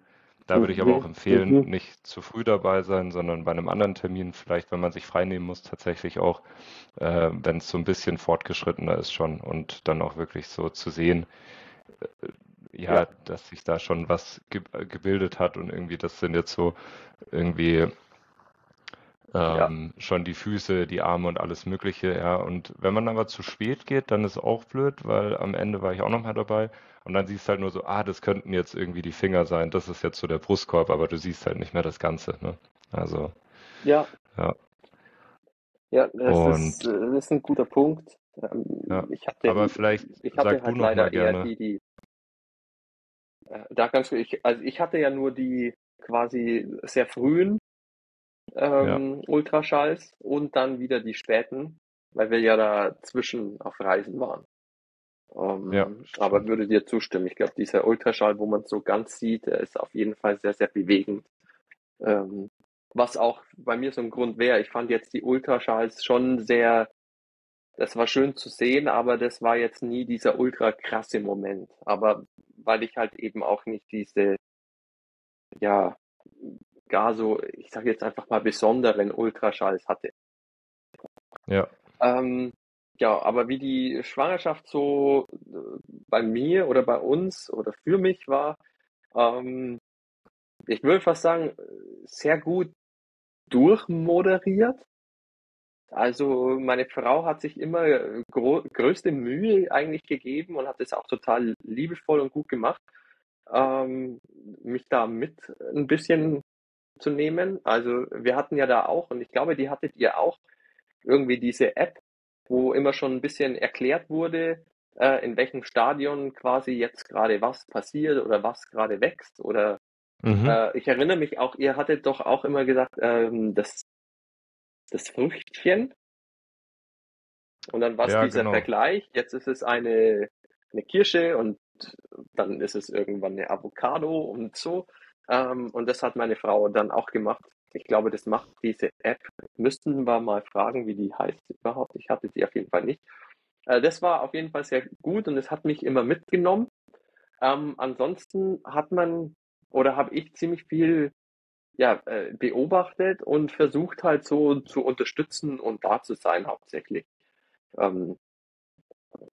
Da würde ich aber auch empfehlen, Mhm. nicht zu früh dabei sein, sondern bei einem anderen Termin, vielleicht wenn man sich freinehmen muss, tatsächlich auch, äh, wenn es so ein bisschen fortgeschrittener ist schon und dann auch wirklich so zu sehen, äh, ja, Ja. dass sich da schon was ge gebildet hat und irgendwie das sind jetzt so irgendwie Ja. ähm, schon die Füße, die Arme und alles Mögliche, ja. Und wenn man aber zu spät geht, dann ist auch blöd, weil am Ende war ich auch noch mal dabei und dann siehst du halt nur so, ah, das könnten jetzt irgendwie die Finger sein, das ist jetzt so der Brustkorb, aber du siehst halt nicht mehr das Ganze, ne? Also, Ja. ja. Ja, das ist, Und äh, das ist ein guter Punkt. Ähm, ja, ich hatte, aber vielleicht ich hatte sag du halt mal leider eher gerne. die, die, äh, da ganz, ich, also ich hatte ja nur die quasi sehr frühen Ja, ähm, Ultraschalls und dann wieder die späten, weil wir ja dazwischen auf Reisen waren. ja, Ähm, aber stimmt. würde dir zustimmen. Ich glaube, dieser Ultraschall, wo man so ganz sieht, der ist auf jeden Fall sehr, sehr bewegend. Ähm, was auch bei mir so ein Grund wäre. Ich fand jetzt die Ultraschalls schon sehr, das war schön zu sehen, aber das war jetzt nie dieser ultra krasse Moment. Aber weil ich halt eben auch nicht diese, ja, gar so, ich sage jetzt einfach mal besonderen Ultraschalls hatte. Ja, Ähm, ja, aber wie die Schwangerschaft so äh, bei mir oder bei uns oder für mich war, ähm, ich würde fast sagen, sehr gut durchmoderiert. Also meine Frau hat sich immer größte Mühe eigentlich gegeben und hat es auch total liebevoll und gut gemacht, ähm, mich da mit ein bisschen zu nehmen. Also wir hatten ja da auch, und ich glaube, die hattet ihr auch, irgendwie diese App, wo immer schon ein bisschen erklärt wurde, äh, in welchem Stadion quasi jetzt gerade was passiert oder was gerade wächst. Oder mhm. äh, ich erinnere mich auch, ihr hattet doch auch immer gesagt, ähm, das, das Früchtchen. Und dann war es Ja, dieser genau. Vergleich. Jetzt ist es eine, eine Kirsche und dann ist es irgendwann eine Avocado und so. Ähm, und das hat meine Frau dann auch gemacht. Ich glaube, das macht diese App. Müssten wir mal fragen, wie die heißt überhaupt. Ich hatte die auf jeden Fall nicht. Äh, das war auf jeden Fall sehr gut und es hat mich immer mitgenommen. Ähm, ansonsten hat man oder habe ich ziemlich viel ja, äh, beobachtet und versucht halt so zu unterstützen und da zu sein hauptsächlich. Ähm,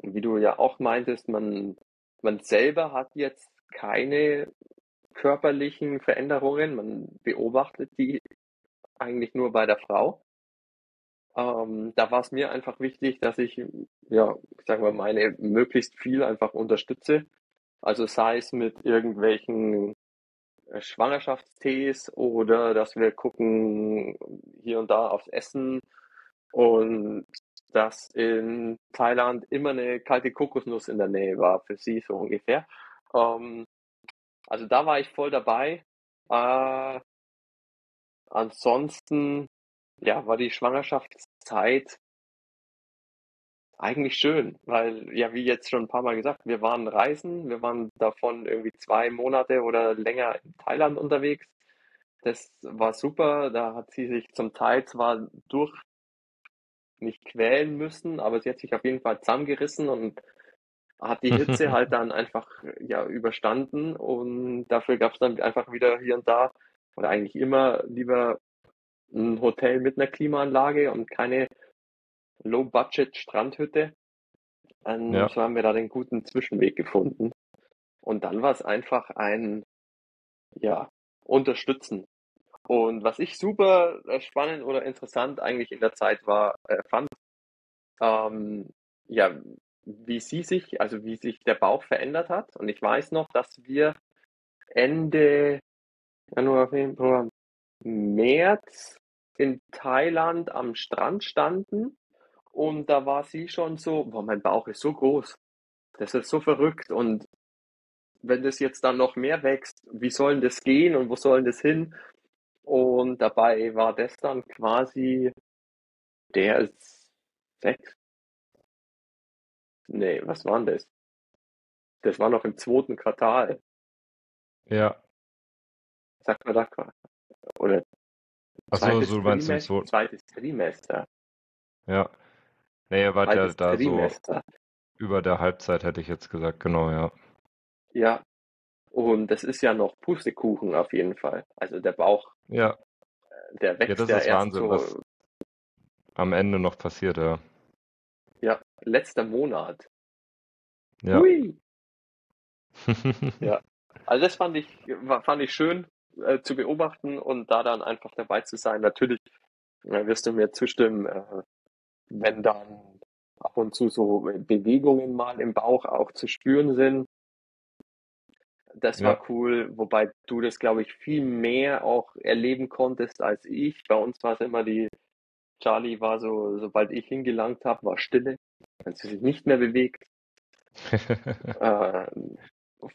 wie du ja auch meintest, man, man selber hat jetzt keine körperlichen Veränderungen, man beobachtet die eigentlich nur bei der Frau. Ähm, da war es mir einfach wichtig, dass ich, ja, sagen wir, meine möglichst viel einfach unterstütze. Also sei es mit irgendwelchen äh, Schwangerschaftstees oder dass wir gucken hier und da aufs Essen und dass in Thailand immer eine kalte Kokosnuss in der Nähe war für sie so ungefähr. Ähm, Also da war ich voll dabei. Äh, ansonsten, ja, war die Schwangerschaftszeit eigentlich schön, weil, ja, wie jetzt schon ein paar Mal gesagt, wir waren reisen, wir waren davon irgendwie zwei Monate oder länger in Thailand unterwegs. Das war super, da hat sie sich zum Teil zwar durch nicht quälen müssen, aber sie hat sich auf jeden Fall zusammengerissen und hat die Hitze halt dann einfach ja überstanden und dafür gab es dann einfach wieder hier und da oder eigentlich immer lieber ein Hotel mit einer Klimaanlage und keine Low-Budget-Strandhütte. Und Ja, so haben wir da den guten Zwischenweg gefunden. Und dann war es einfach ein, ja, Unterstützen. Und was ich super äh, spannend oder interessant eigentlich in der Zeit war, äh, fand, ähm, ja, wie sie sich, also wie sich der Bauch verändert hat. Und ich weiß noch, dass wir Ende Januar, Februar, März in Thailand am Strand standen und da war sie schon so, boah, mein Bauch ist so groß, das ist so verrückt und wenn das jetzt dann noch mehr wächst, wie soll denn das gehen und wo soll denn das hin? Und dabei war das dann quasi der sechs, nee, was war denn das? Das war noch im zweiten Quartal, ja. sagt man da, oder Ach so, so du meinst im zweiten. zweites Trimester, Ja. Nee, ihr wart ja da so Trimester. über der Halbzeit, hätte ich jetzt gesagt, genau, ja. Ja, und das ist ja noch Pustekuchen auf jeden Fall. Also der Bauch, Ja, der ja, wächst das ja ist erst Wahnsinn, was so, am Ende noch passiert, ja. ja, letzter Monat. Ja. Hui! Ja, also das fand ich, fand ich schön äh, zu beobachten und da dann einfach dabei zu sein. Natürlich äh, wirst du mir zustimmen, äh, wenn dann ab und zu so Bewegungen mal im Bauch auch zu spüren sind. Das Ja, war cool, wobei du das, glaube ich, viel mehr auch erleben konntest als ich. Bei uns war es immer die, Charlie war so, sobald ich hingelangt habe, war Stille, hat sie sich nicht mehr bewegt. Äh,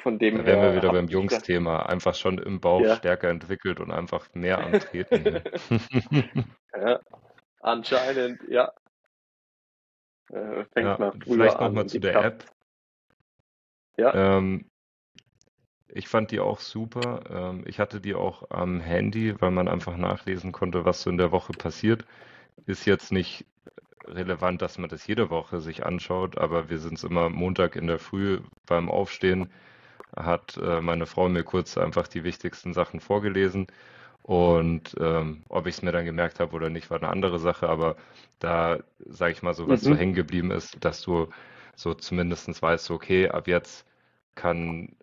von dem Da wären wir wieder beim Jungsthema. Einfach schon im Bauch ja, stärker entwickelt und einfach mehr am Treten hier. ja, anscheinend, ja, äh, fängt Ja, früher vielleicht nochmal zu der App. ja, Ähm, ich fand die auch super. Ähm, ich hatte die auch am Handy, weil man einfach nachlesen konnte, was so in der Woche passiert. Ist jetzt nicht relevant, dass man das jede Woche sich anschaut, aber wir sind es immer Montag in der Früh beim Aufstehen, hat äh, meine Frau mir kurz einfach die wichtigsten Sachen vorgelesen. Und ähm, ob ich es mir dann gemerkt habe oder nicht, war eine andere Sache. Aber da, sage ich mal, so was so mhm, hängen geblieben ist, dass du so zumindest weißt, so, okay, ab jetzt kann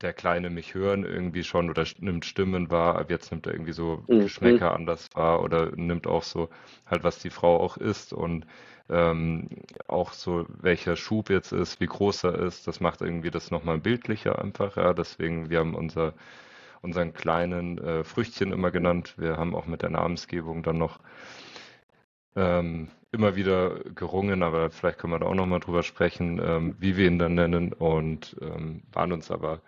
der Kleine mich hören irgendwie schon oder nimmt Stimmen wahr, ab jetzt nimmt er irgendwie so mhm, Geschmäcker anders wahr oder nimmt auch so halt, was die Frau auch isst und ähm, auch so, welcher Schub jetzt ist, wie groß er ist, das macht irgendwie das nochmal bildlicher einfach, ja, deswegen, wir haben unser, unseren kleinen äh, Früchtchen immer genannt, wir haben auch mit der Namensgebung dann noch ähm, immer wieder gerungen, aber vielleicht können wir da auch nochmal drüber sprechen, ähm, wie wir ihn dann nennen und ähm, waren uns aber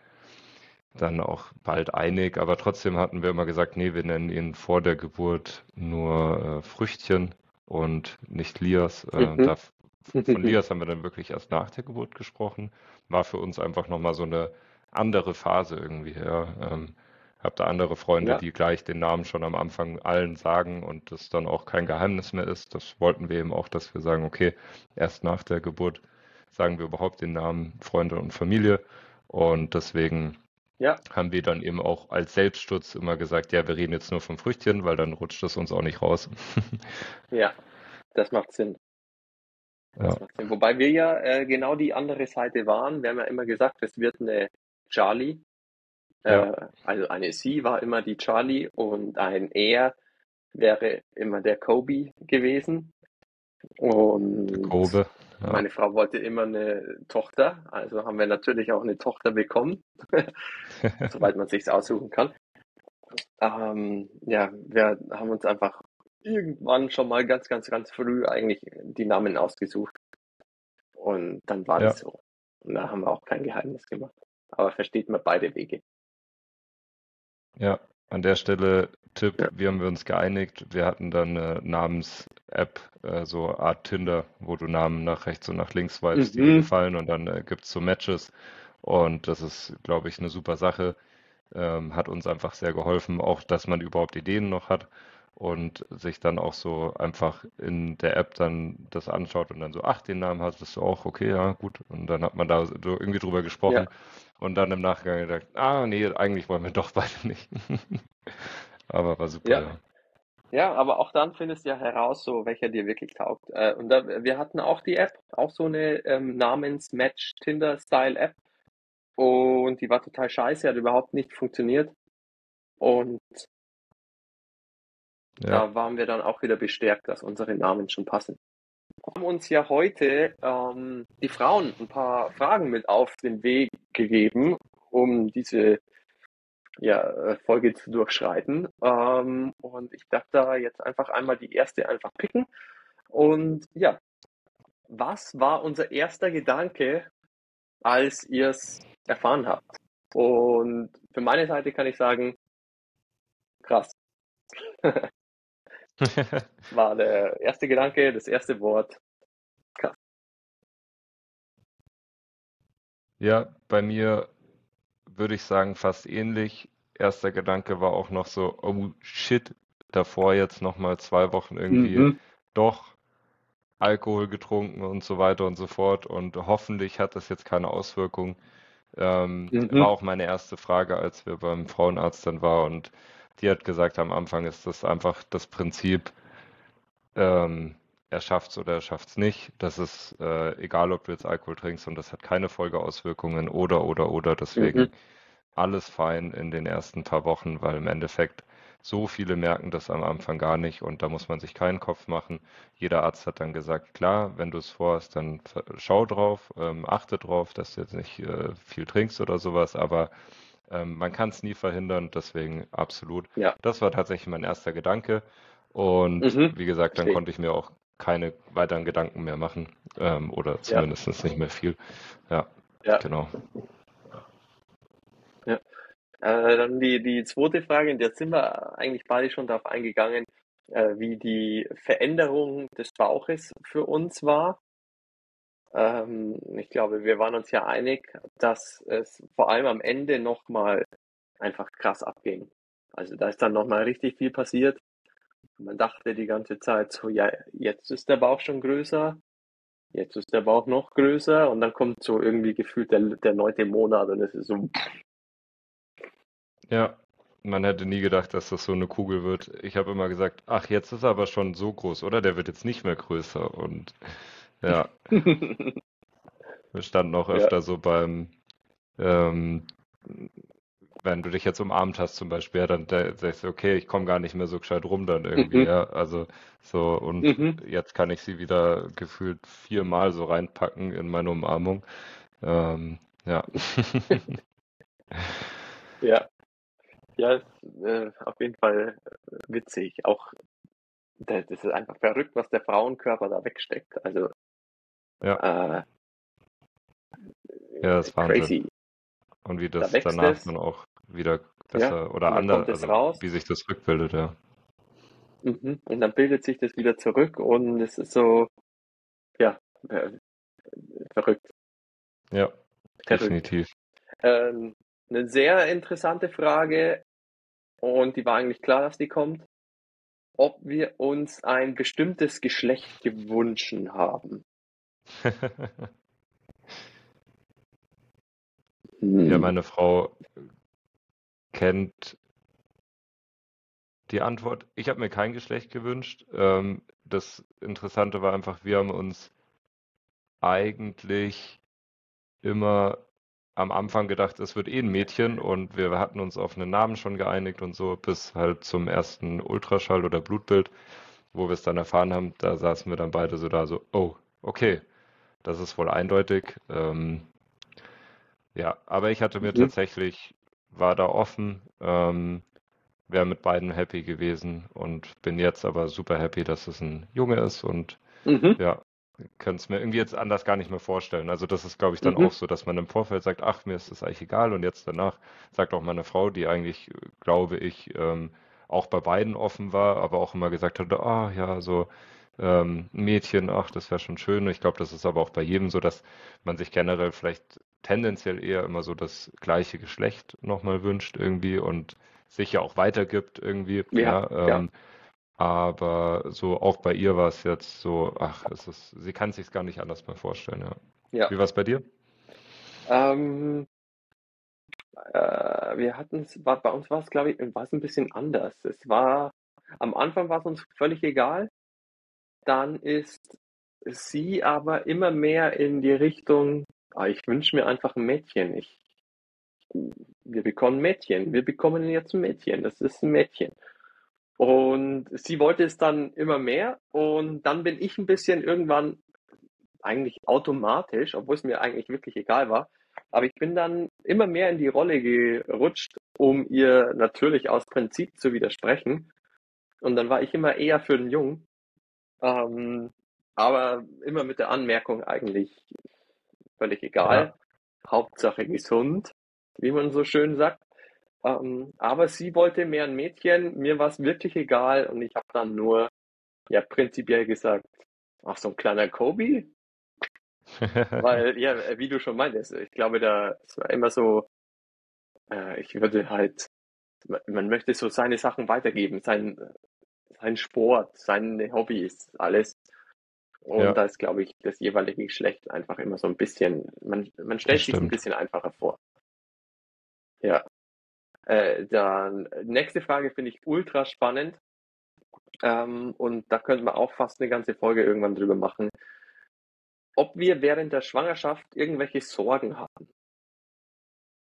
dann auch bald einig, aber trotzdem hatten wir immer gesagt, nee, wir nennen ihn vor der Geburt nur äh, Früchtchen und nicht Lias. Äh, mhm, da, von Lias haben wir dann wirklich erst nach der Geburt gesprochen. War für uns einfach nochmal so eine andere Phase irgendwie. Ja. Ähm, hab da andere Freunde, ja, die gleich den Namen schon am Anfang allen sagen und das dann auch kein Geheimnis mehr ist. Das wollten wir eben auch, dass wir sagen, okay, erst nach der Geburt sagen wir überhaupt den Namen Freunde und Familie. Und deswegen ja, haben wir dann eben auch als Selbstschutz immer gesagt, ja, wir reden jetzt nur vom Früchtchen, weil dann rutscht es uns auch nicht raus. ja, das macht Sinn. Ja, Das macht Sinn. Wobei wir ja äh, genau die andere Seite waren. Wir haben ja immer gesagt, es wird eine Charlie. ja, Äh, also eine sie war immer die Charlie und ein er wäre immer der Kobe gewesen. Und Kobe. Ja, meine Frau wollte immer eine Tochter, also haben wir natürlich auch eine Tochter bekommen, soweit man sich's aussuchen kann. Ähm, ja, wir haben uns einfach irgendwann schon mal ganz, ganz, ganz früh eigentlich die Namen ausgesucht und dann war das ja, so. Und da haben wir auch kein Geheimnis gemacht. Aber versteht man beide Wege. Ja, an der Stelle Tipp, Ja. wie haben wir uns geeinigt? Wir hatten dann eine Namens-App, äh, so Art Tinder, wo du Namen nach rechts und nach links swipest, die dir Mhm. gefallen und dann äh, gibt es so Matches. Und das ist, glaube ich, eine super Sache. Ähm, hat uns einfach sehr geholfen, auch dass man überhaupt Ideen noch hat und sich dann auch so einfach in der App dann das anschaut und dann so, ach, den Namen hattest du auch, okay, ja, gut. Und dann hat man da so irgendwie drüber gesprochen Ja. Und dann im Nachgang gedacht, ah, nee, eigentlich wollen wir doch beide nicht. Aber war super, Ja. ja. Ja, aber auch dann findest du ja heraus, so welcher dir wirklich taugt. Äh, und da, wir hatten auch die App, auch so eine ähm, Namens-Match-Tinder-Style-App. Und die war total scheiße, hat überhaupt nicht funktioniert. Und Ja, da waren wir dann auch wieder bestärkt, dass unsere Namen schon passen. Haben uns ja heute ähm, die Frauen ein paar Fragen mit auf den Weg gegeben, um diese ja, äh, Folge zu durchschreiten. Ähm, und ich darf da jetzt einfach einmal die erste einfach picken. Und ja, was war unser erster Gedanke, als ihr es erfahren habt? Und für meine Seite kann ich sagen, krass, war der erste Gedanke, das erste Wort. Ja, bei mir würde ich sagen, fast ähnlich. Erster Gedanke war auch noch so, oh shit, davor jetzt nochmal zwei Wochen irgendwie Mhm. doch Alkohol getrunken und so weiter und so fort. Und hoffentlich hat das jetzt keine Auswirkung. Ähm, Mhm. war auch meine erste Frage, als wir beim Frauenarzt dann waren. Und die hat gesagt, am Anfang ist das einfach das Prinzip, ähm, er schafft's oder er schafft's nicht. Das ist äh, egal, ob du jetzt Alkohol trinkst und das hat keine Folgeauswirkungen oder, oder, oder. Deswegen Mhm. alles fein in den ersten paar Wochen, weil im Endeffekt so viele merken das am Anfang gar nicht und da muss man sich keinen Kopf machen. Jeder Arzt hat dann gesagt, klar, wenn du es vorhast, dann schau drauf, ähm, achte drauf, dass du jetzt nicht äh, viel trinkst oder sowas, aber ähm, man kann es nie verhindern, deswegen absolut. Ja. Das war tatsächlich mein erster Gedanke und Mhm. wie gesagt, dann Verstehe. konnte ich mir auch keine weiteren Gedanken mehr machen ähm, oder zumindest nicht mehr viel. Ja, Ja. genau. Äh, dann die, die zweite Frage, in der sind wir eigentlich beide schon darauf eingegangen, äh, wie die Veränderung des Bauches für uns war. Ähm, ich glaube, wir waren uns ja einig, dass es vor allem am Ende nochmal einfach krass abging. Also da ist dann nochmal richtig viel passiert. Man dachte die ganze Zeit so, ja, jetzt ist der Bauch schon größer, jetzt ist der Bauch noch größer und dann kommt so irgendwie gefühlt der, der neunte Monat und es ist so, Ja, man hätte nie gedacht, dass das so eine Kugel wird. Ich habe immer gesagt, ach, jetzt ist er aber schon so groß, oder? Der wird jetzt nicht mehr größer. Und ja, wir standen auch Ja. öfter so beim, ähm, wenn du dich jetzt umarmt hast zum Beispiel, ja, dann sagst du, okay, ich komme gar nicht mehr so gescheit rum dann irgendwie, Mhm. ja. Also so, und Mhm. jetzt kann ich sie wieder gefühlt viermal so reinpacken in meine Umarmung. Ähm, ja. Ja, ja, ist, äh, auf jeden Fall äh, witzig. Auch das ist einfach verrückt, was der Frauenkörper da wegsteckt. Also Ja, äh, ja, das Wahnsinn. crazy. Und wie Da das wächst danach es, dann auch wieder ja, besser oder und dann anders, also wie sich das rückbildet, ja. Mhm. Und dann bildet sich das wieder zurück und es ist so, ja, äh, verrückt, Ja, verrückt. definitiv. Ähm, eine sehr interessante Frage und die war eigentlich klar, dass die kommt. Ob wir uns ein bestimmtes Geschlecht gewünscht haben. Ja, Hm. meine Frau kennt die Antwort. Ich habe mir kein Geschlecht gewünscht. Ähm, das Interessante war einfach, wir haben uns eigentlich immer am Anfang gedacht, es wird eh ein Mädchen und wir hatten uns auf einen Namen schon geeinigt und so, bis halt zum ersten Ultraschall oder Blutbild, wo wir es dann erfahren haben, da saßen wir dann beide so da, so, oh, okay, das ist wohl eindeutig. Ähm, ja, aber ich hatte mir Mhm. tatsächlich, war da offen, ähm, wäre mit beiden happy gewesen und bin jetzt aber super happy, dass es ein Junge ist und Mhm. ja, könnte es mir irgendwie jetzt anders gar nicht mehr vorstellen. Also das ist, glaube ich, dann Mhm. auch so, dass man im Vorfeld sagt, ach, mir ist das eigentlich egal. Und jetzt danach sagt auch meine Frau, die eigentlich, glaube ich, ähm, auch bei beiden offen war, aber auch immer gesagt hat, ah ja, so ähm, Mädchen, ach, das wäre schon schön. Ich glaube, das ist aber auch bei jedem so, dass man sich generell vielleicht tendenziell eher immer so das gleiche Geschlecht nochmal wünscht irgendwie und sich ja auch weitergibt irgendwie. Ja, Ja, ja, ähm, aber so auch bei ihr war es jetzt so, ach, es ist, sie kann sich gar nicht anders mehr vorstellen, ja. ja. Wie war es bei dir? Ähm, äh, wir hatten es, bei uns war es, glaube ich, war es ein bisschen anders. Es war, am Anfang war es uns völlig egal. Dann ist sie aber immer mehr in die Richtung, ah, ich wünsche mir einfach ein Mädchen. Ich, wir bekommen ein Mädchen. Wir bekommen jetzt ein Mädchen. Das ist ein Mädchen. Und sie wollte es dann immer mehr. Und dann bin ich ein bisschen irgendwann eigentlich automatisch, obwohl es mir eigentlich wirklich egal war, aber ich bin dann immer mehr in die Rolle gerutscht, um ihr natürlich aus Prinzip zu widersprechen. Und dann war ich immer eher für den Jungen. Ähm, aber immer mit der Anmerkung eigentlich völlig egal. Ja, Hauptsache gesund, wie man so schön sagt. Ähm, aber sie wollte mehr ein Mädchen, mir war es wirklich egal und ich habe dann nur ja prinzipiell gesagt, ach so ein kleiner Kobe, weil ja, wie du schon meintest, ich glaube, da es war immer so, äh, ich würde halt, man man möchte so seine Sachen weitergeben, sein, sein Sport, seine Hobbys, alles. Und ja, da ist, glaube ich, das jeweilige Geschlecht einfach immer so ein bisschen, man, man stellt sich ein bisschen einfacher vor. Ja. Äh, dann nächste Frage finde ich ultra spannend. Ähm, und da könnten wir auch fast eine ganze Folge irgendwann drüber machen. Ob wir während der Schwangerschaft irgendwelche Sorgen hatten.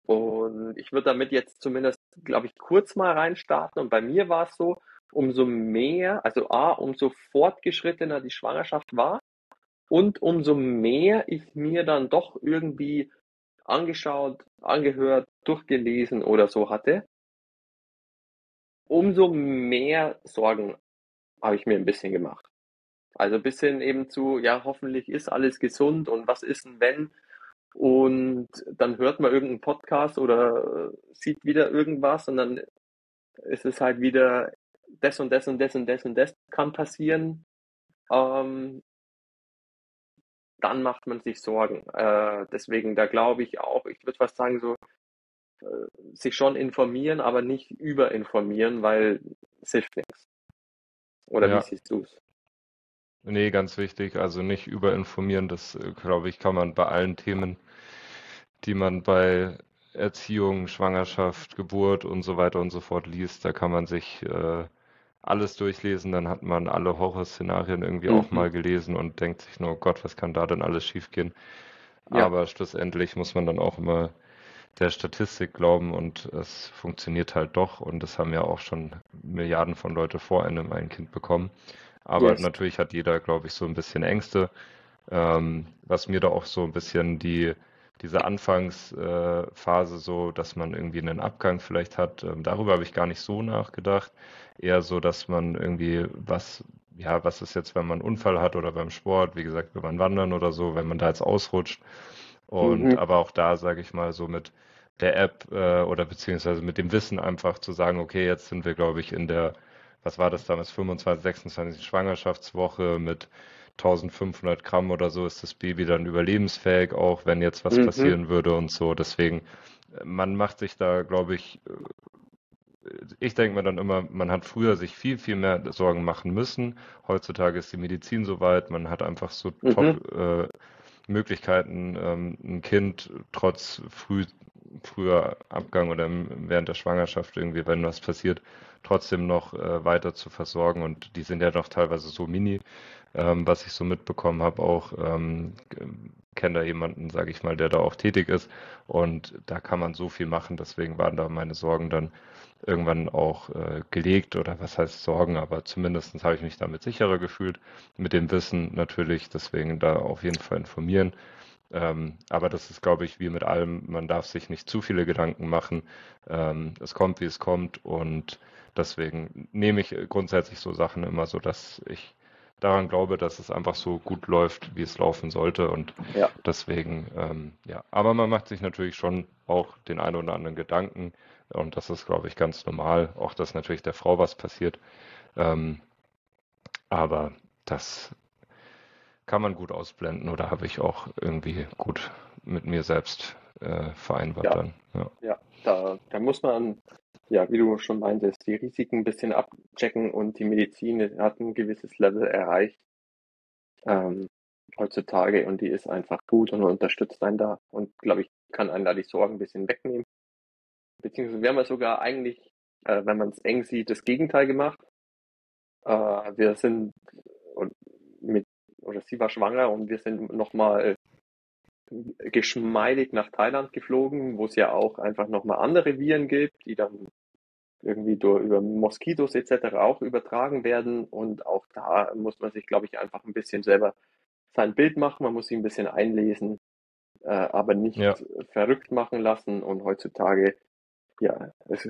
Und ich würde damit jetzt zumindest, glaube ich, kurz mal reinstarten. Und bei mir war es so, umso mehr, also A, umso fortgeschrittener die Schwangerschaft war und umso mehr ich mir dann doch irgendwie angeschaut, angehört, durchgelesen oder so hatte, umso mehr Sorgen habe ich mir ein bisschen gemacht. Also bis hin eben zu, ja, hoffentlich ist alles gesund und was ist denn wenn? Und dann hört man irgendeinen Podcast oder sieht wieder irgendwas und dann ist es halt wieder das und das und das und das und das kann passieren. Ähm, dann macht man sich Sorgen. Äh, deswegen, da glaube ich auch, ich würde fast sagen, so äh, sich schon informieren, aber nicht überinformieren, weil es hilft nichts. Oder wie Ja, siehst du es? nee, ganz wichtig. Also nicht überinformieren, das, äh, glaube ich, kann man bei allen Themen, die man bei Erziehung, Schwangerschaft, Geburt und so weiter und so fort liest, da kann man sich äh, alles durchlesen, dann hat man alle Horrorszenarien irgendwie auch Mhm. mal gelesen und denkt sich nur, oh Gott, was kann da denn alles schiefgehen? Ja. Aber schlussendlich muss man dann auch immer der Statistik glauben und es funktioniert halt doch und es haben ja auch schon Milliarden von Leute vor einem ein Kind bekommen. Aber Yes. natürlich hat jeder, glaube ich, so ein bisschen Ängste. Ähm, was mir da auch so ein bisschen die, diese Anfangsphase Phase so, dass man irgendwie einen Abgang vielleicht hat, ähm, darüber habe ich gar nicht so nachgedacht. Eher so, dass man irgendwie was, ja, was ist jetzt, wenn man einen Unfall hat oder beim Sport, wie gesagt, beim Wandern oder so, wenn man da jetzt ausrutscht. Und Mhm. aber auch da, sage ich mal, so mit der App äh, oder beziehungsweise mit dem Wissen einfach zu sagen, okay, jetzt sind wir, glaube ich, in der, was war das damals, 25, 26 Schwangerschaftswoche mit 1500 Gramm oder so ist das Baby dann überlebensfähig, auch wenn jetzt was Mhm. passieren würde und so. Deswegen, äh, man macht sich da, glaube ich, äh, ich denke mir dann immer, man hat früher sich viel, viel mehr Sorgen machen müssen. Heutzutage ist die Medizin so weit, man hat einfach so Mhm. top äh, Möglichkeiten, ähm, ein Kind trotz früh, früher Abgang oder während der Schwangerschaft irgendwie, wenn was passiert, trotzdem noch äh, weiter zu versorgen. Und die sind ja noch teilweise so mini, ähm, was ich so mitbekommen habe, auch ähm, kenne da jemanden, sage ich mal, der da auch tätig ist. Und da kann man so viel machen. Deswegen waren da meine Sorgen dann irgendwann auch äh, gelegt oder was heißt Sorgen, aber zumindest habe ich mich damit sicherer gefühlt, mit dem Wissen natürlich, deswegen da auf jeden Fall informieren. Ähm, aber das ist, glaube ich, wie mit allem, man darf sich nicht zu viele Gedanken machen. Ähm, es kommt, wie es kommt und deswegen nehme ich grundsätzlich so Sachen immer so, dass ich daran glaube, dass es einfach so gut läuft, wie es laufen sollte. Und Ja. deswegen, ähm, ja. Aber man macht sich natürlich schon auch den einen oder anderen Gedanken. Und das ist, glaube ich, ganz normal. Auch, dass natürlich der Frau was passiert. Ähm, aber das kann man gut ausblenden oder habe ich auch irgendwie gut mit mir selbst äh, vereinbart Ja. dann. Ja. Ja, da, da muss man, ja, wie du schon meintest, die Risiken ein bisschen abchecken und die Medizin hat ein gewisses Level erreicht ähm, heutzutage und die ist einfach gut und unterstützt einen da und glaube ich, kann einen da die Sorgen ein bisschen wegnehmen. Beziehungsweise wir haben ja sogar eigentlich, äh, wenn man es eng sieht, das Gegenteil gemacht. Äh, wir sind und mit, oder sie war schwanger und wir sind nochmal geschmeidig nach Thailand geflogen, wo es ja auch einfach nochmal andere Viren gibt, die dann irgendwie durch, über Moskitos etc. auch übertragen werden. Und auch da muss man sich, glaube ich, einfach ein bisschen selber sein Bild machen. Man muss sich ein bisschen einlesen, äh, aber nicht Ja. verrückt machen lassen. Und heutzutage, ja, es,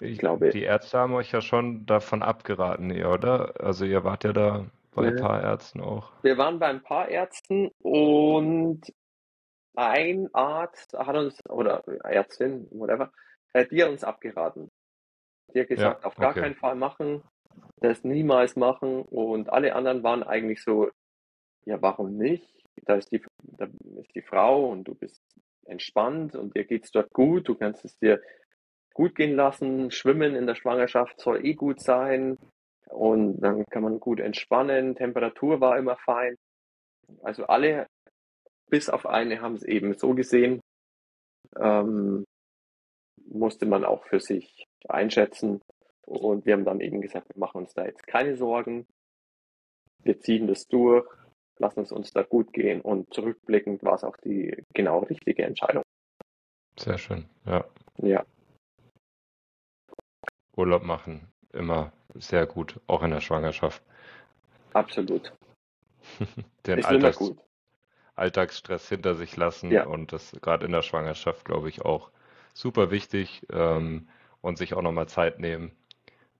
Ich glaube- die Ärzte haben euch ja schon davon abgeraten, ihr, oder? Also ihr wart ja da bei ein paar Ärzten auch. wir waren bei ein paar Ärzten und ein Arzt hat uns, oder Ärztin, whatever, äh, die hat uns abgeraten. Die hat gesagt, Ja, auf gar okay. keinen Fall machen, das niemals machen. Und alle anderen waren eigentlich so, ja, warum nicht? Da ist die, da ist die Frau und du bist entspannt und dir geht's dort gut, du kannst es dir gut gehen lassen. Schwimmen in der Schwangerschaft soll eh gut sein. Und dann kann man gut entspannen. Temperatur war immer fein. Also alle, bis auf eine, haben es eben so gesehen. Ähm, musste man auch für sich einschätzen. Und wir haben dann eben gesagt, wir machen uns da jetzt keine Sorgen. Wir ziehen das durch, lassen es uns da gut gehen. Und zurückblickend war es auch die genau richtige Entscheidung. Sehr schön. Ja. Ja, Urlaub machen, immer sehr gut, auch in der Schwangerschaft. absolut. Den Alltags. Alltagsstress hinter sich lassen Ja. und das gerade in der Schwangerschaft, glaube ich, auch super wichtig ähm, und sich auch nochmal Zeit nehmen.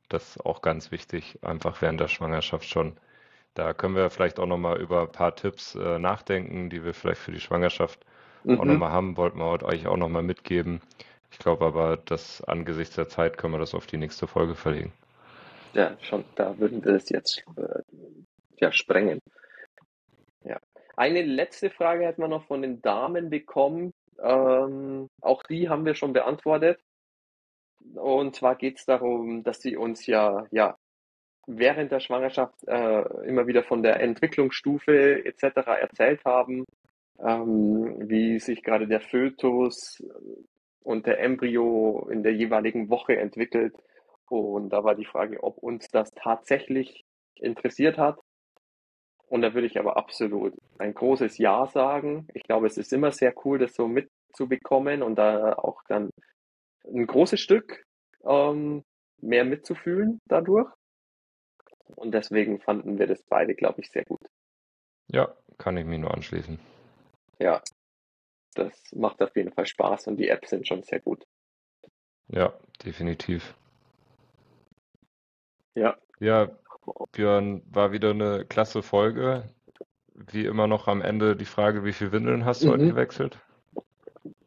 Das ist auch ganz wichtig, einfach während der Schwangerschaft schon. Da können wir vielleicht auch nochmal über ein paar Tipps äh, nachdenken, die wir vielleicht für die Schwangerschaft auch Mhm. nochmal haben, wollten wir heute euch auch nochmal mitgeben. Ich glaube aber, dass angesichts der Zeit können wir das auf die nächste Folge verlegen. Ja, schon, da würden wir es jetzt äh, ja, sprengen. Ja. Eine letzte Frage hätten wir noch von den Damen bekommen. Ähm, auch die haben wir schon beantwortet. Und zwar geht es darum, dass sie uns ja, ja während der Schwangerschaft äh, immer wieder von der Entwicklungsstufe etc. erzählt haben, ähm, wie sich gerade der Fötus und der Embryo in der jeweiligen Woche entwickelt. Und da war die Frage, ob uns das tatsächlich interessiert hat. Und da würde ich aber absolut ein großes Ja sagen. Ich glaube, es ist immer sehr cool, das so mitzubekommen und da auch dann ein großes Stück ähm, mehr mitzufühlen dadurch. Und deswegen fanden wir das beide, glaube ich, sehr gut. Ja, kann ich mich nur anschließen. Ja, das macht auf jeden Fall Spaß und die Apps sind schon sehr gut. Ja, definitiv. Ja, Ja, Björn, war wieder eine klasse Folge. Wie immer noch am Ende die Frage, wie viele Windeln hast du heute Mhm. gewechselt?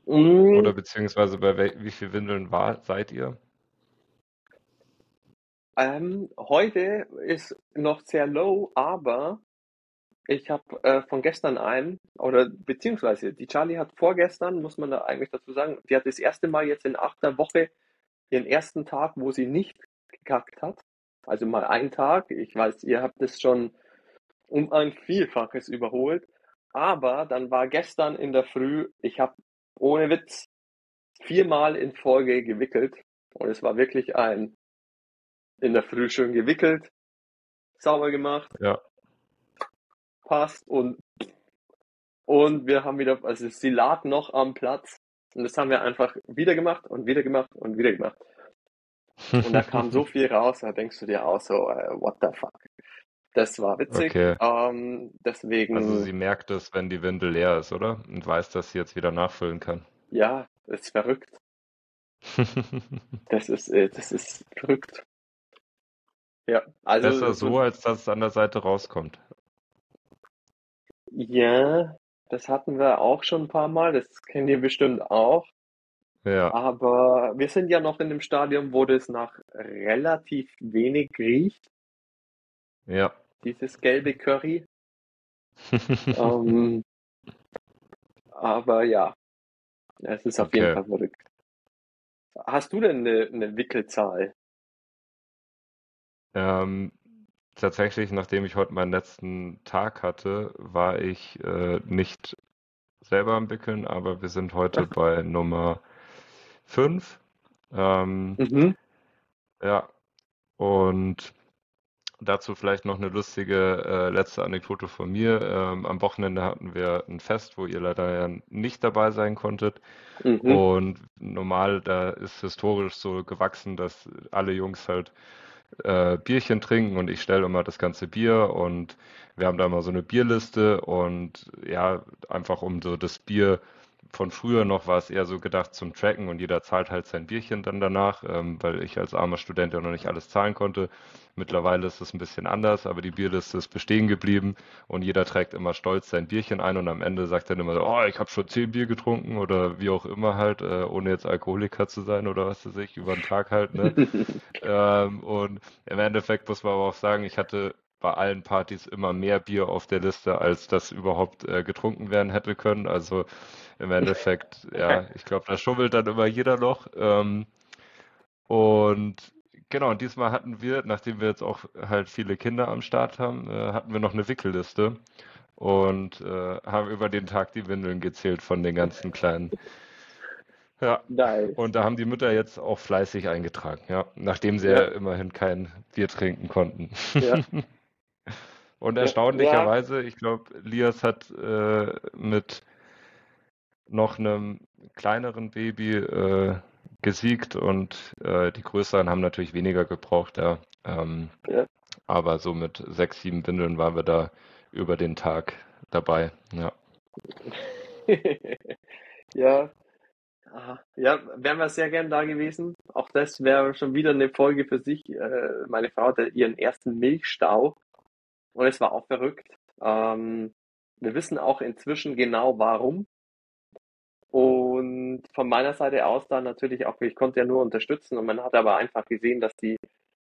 Mm, Oder beziehungsweise bei wie viel Windeln war, seid ihr? Ähm, heute ist noch sehr low, aber ich habe äh, von gestern einen, oder beziehungsweise die Charlie hat vorgestern, muss man da eigentlich dazu sagen, die hat das erste Mal jetzt in achter Woche ihren ersten Tag, wo sie nicht gekackt hat. Also mal einen Tag. Ich weiß, ihr habt es schon um ein Vielfaches überholt. Aber dann war gestern in der Früh, ich habe ohne Witz viermal in Folge gewickelt. Und es war wirklich ein in der Früh schön gewickelt, sauber gemacht, Ja, passt und und wir haben wieder, also sie lag noch am Platz und das haben wir einfach wieder gemacht und wieder gemacht und wieder gemacht. Und da kam so viel raus, da denkst du dir auch so, äh, what the fuck. Das war witzig. Okay. Ähm, deswegen, Also sie merkt es, wenn die Windel leer ist, oder? Und weiß, dass sie jetzt wieder nachfüllen kann. ja, das ist verrückt. Das ist, äh, das ist verrückt. Ja, also Besser so, so, als dass es an der Seite rauskommt. ja, das hatten wir auch schon ein paar Mal, das kennt ihr bestimmt auch. Ja, Aber wir sind ja noch in dem Stadium, wo das nach relativ wenig riecht, ja. dieses gelbe Curry. Ähm, aber ja, es ist auf jeden Okay. Fall verrückt. Hast du denn eine, eine Wickelzahl? Ähm, tatsächlich, nachdem ich heute meinen letzten Tag hatte, war ich äh, nicht selber am Wickeln, aber wir sind heute bei Nummer 5. Ähm, Mhm, ja, und dazu vielleicht noch eine lustige äh, letzte Anekdote von mir. Ähm, am Wochenende hatten wir ein Fest, wo ihr leider ja nicht dabei sein konntet. mhm, Und normal, da ist historisch so gewachsen, dass alle Jungs halt äh, Bierchen trinken und ich stelle immer das ganze Bier und wir haben da immer so eine Bierliste und ja, einfach um so das Bier von früher noch war es eher so gedacht zum Tracken und jeder zahlt halt sein Bierchen dann danach, ähm, weil ich als armer Student ja noch nicht alles zahlen konnte. Mittlerweile ist es ein bisschen anders, aber die Bierliste ist bestehen geblieben und jeder trägt immer stolz sein Bierchen ein und am Ende sagt dann immer so, oh, ich habe schon zehn Bier getrunken oder wie auch immer halt, äh, ohne jetzt Alkoholiker zu sein oder was weiß ich, über den Tag halt, ne? Ähm, und im Endeffekt muss man aber auch sagen, ich hatte bei allen Partys immer mehr Bier auf der Liste, als das überhaupt äh, getrunken werden hätte können. Also im Endeffekt, ja, ich glaube, da schummelt dann immer jeder noch. Ähm, und genau, und diesmal hatten wir, nachdem wir jetzt auch halt viele Kinder am Start haben, äh, hatten wir noch eine Wickelliste und äh, haben über den Tag die Windeln gezählt von den ganzen Kleinen. Ja, Nice. und da haben die Mütter jetzt auch fleißig eingetragen, ja, nachdem sie Ja, ja immerhin kein Bier trinken konnten. ja, Und ja, ja, erstaunlicherweise, ich glaube, Lias hat äh, mit noch einem kleineren Baby äh, gesiegt und äh, die größeren haben natürlich weniger gebraucht, ja. Ähm, ja. aber so mit sechs, sieben Windeln waren wir da über den Tag dabei, ja. Ja, ja, wären wir sehr gern da gewesen. Auch das wäre schon wieder eine Folge für sich. Äh, meine Frau hatte ihren ersten Milchstau und es war auch verrückt. Ähm, wir wissen auch inzwischen genau warum. Und von meiner Seite aus dann natürlich auch, ich konnte ja nur unterstützen und man hat aber einfach gesehen, dass die,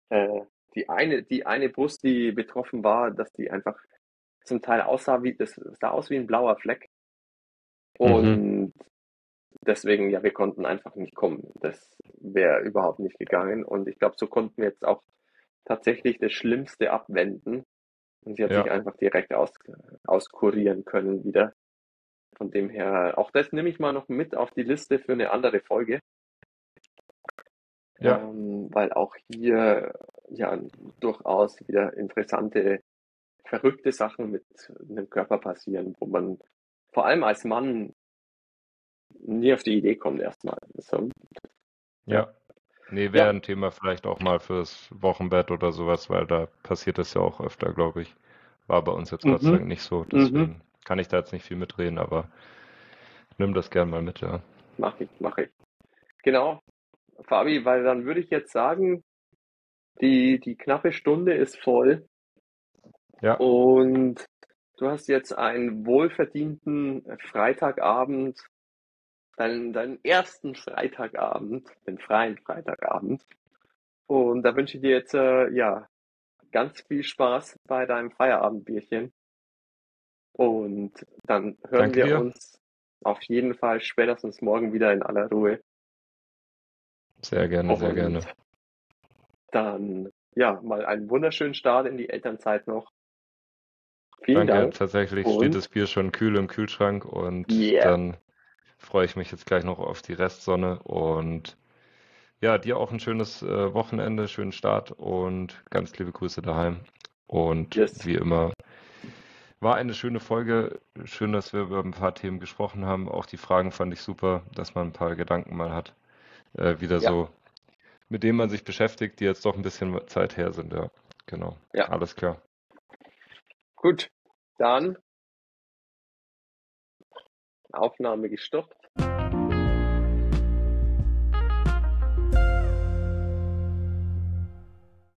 äh, die eine, die eine Brust, die betroffen war, dass die einfach zum Teil aussah wie, das sah aus wie ein blauer Fleck. Mhm. Und deswegen, ja, wir konnten einfach nicht kommen. Das wäre überhaupt nicht gegangen. Und ich glaube, so konnten wir jetzt auch tatsächlich das Schlimmste abwenden. Und sie hat sich Ja, einfach direkt aus, auskurieren können wieder. Von dem her, auch das nehme ich mal noch mit auf die Liste für eine andere Folge, ja, ähm, weil auch hier ja durchaus wieder interessante, verrückte Sachen mit einem Körper passieren, wo man vor allem als Mann nie auf die Idee kommt erstmal. So, ja. Nee, wäre ja, ein Thema vielleicht auch mal fürs Wochenbett oder sowas, weil da passiert es ja auch öfter, glaube ich. War bei uns jetzt Gott sei mhm, Dank nicht so, mhm, deswegen kann ich da jetzt nicht viel mitreden, aber nimm das gern mal mit, ja. mache ich, mache ich. Genau, Fabi, weil dann würde ich jetzt sagen, die, die knappe Stunde ist voll Ja, und du hast jetzt einen wohlverdienten Freitagabend, deinen, deinen ersten Freitagabend, den freien Freitagabend. Und da wünsche ich dir jetzt äh, ja ganz viel Spaß bei deinem Feierabendbierchen. Und dann hören danke wir dir. uns auf jeden Fall spätestens morgen wieder in aller Ruhe. Sehr gerne, sehr gerne. Und dann ja mal einen wunderschönen Start in die Elternzeit noch. Vielen Danke, Dank tatsächlich steht und das Bier schon kühl im Kühlschrank und yeah, dann freue ich mich jetzt gleich noch auf die Restsonne und ja, dir auch ein schönes äh, Wochenende, schönen Start und ganz liebe Grüße daheim. Und yes, wie immer, war eine schöne Folge. Schön, dass wir über ein paar Themen gesprochen haben. Auch die Fragen fand ich super, dass man ein paar Gedanken mal hat, äh, wieder ja, so, mit denen man sich beschäftigt, die jetzt doch ein bisschen Zeit her sind. Ja, genau. ja, Alles klar. gut. Dann Aufnahme gestoppt.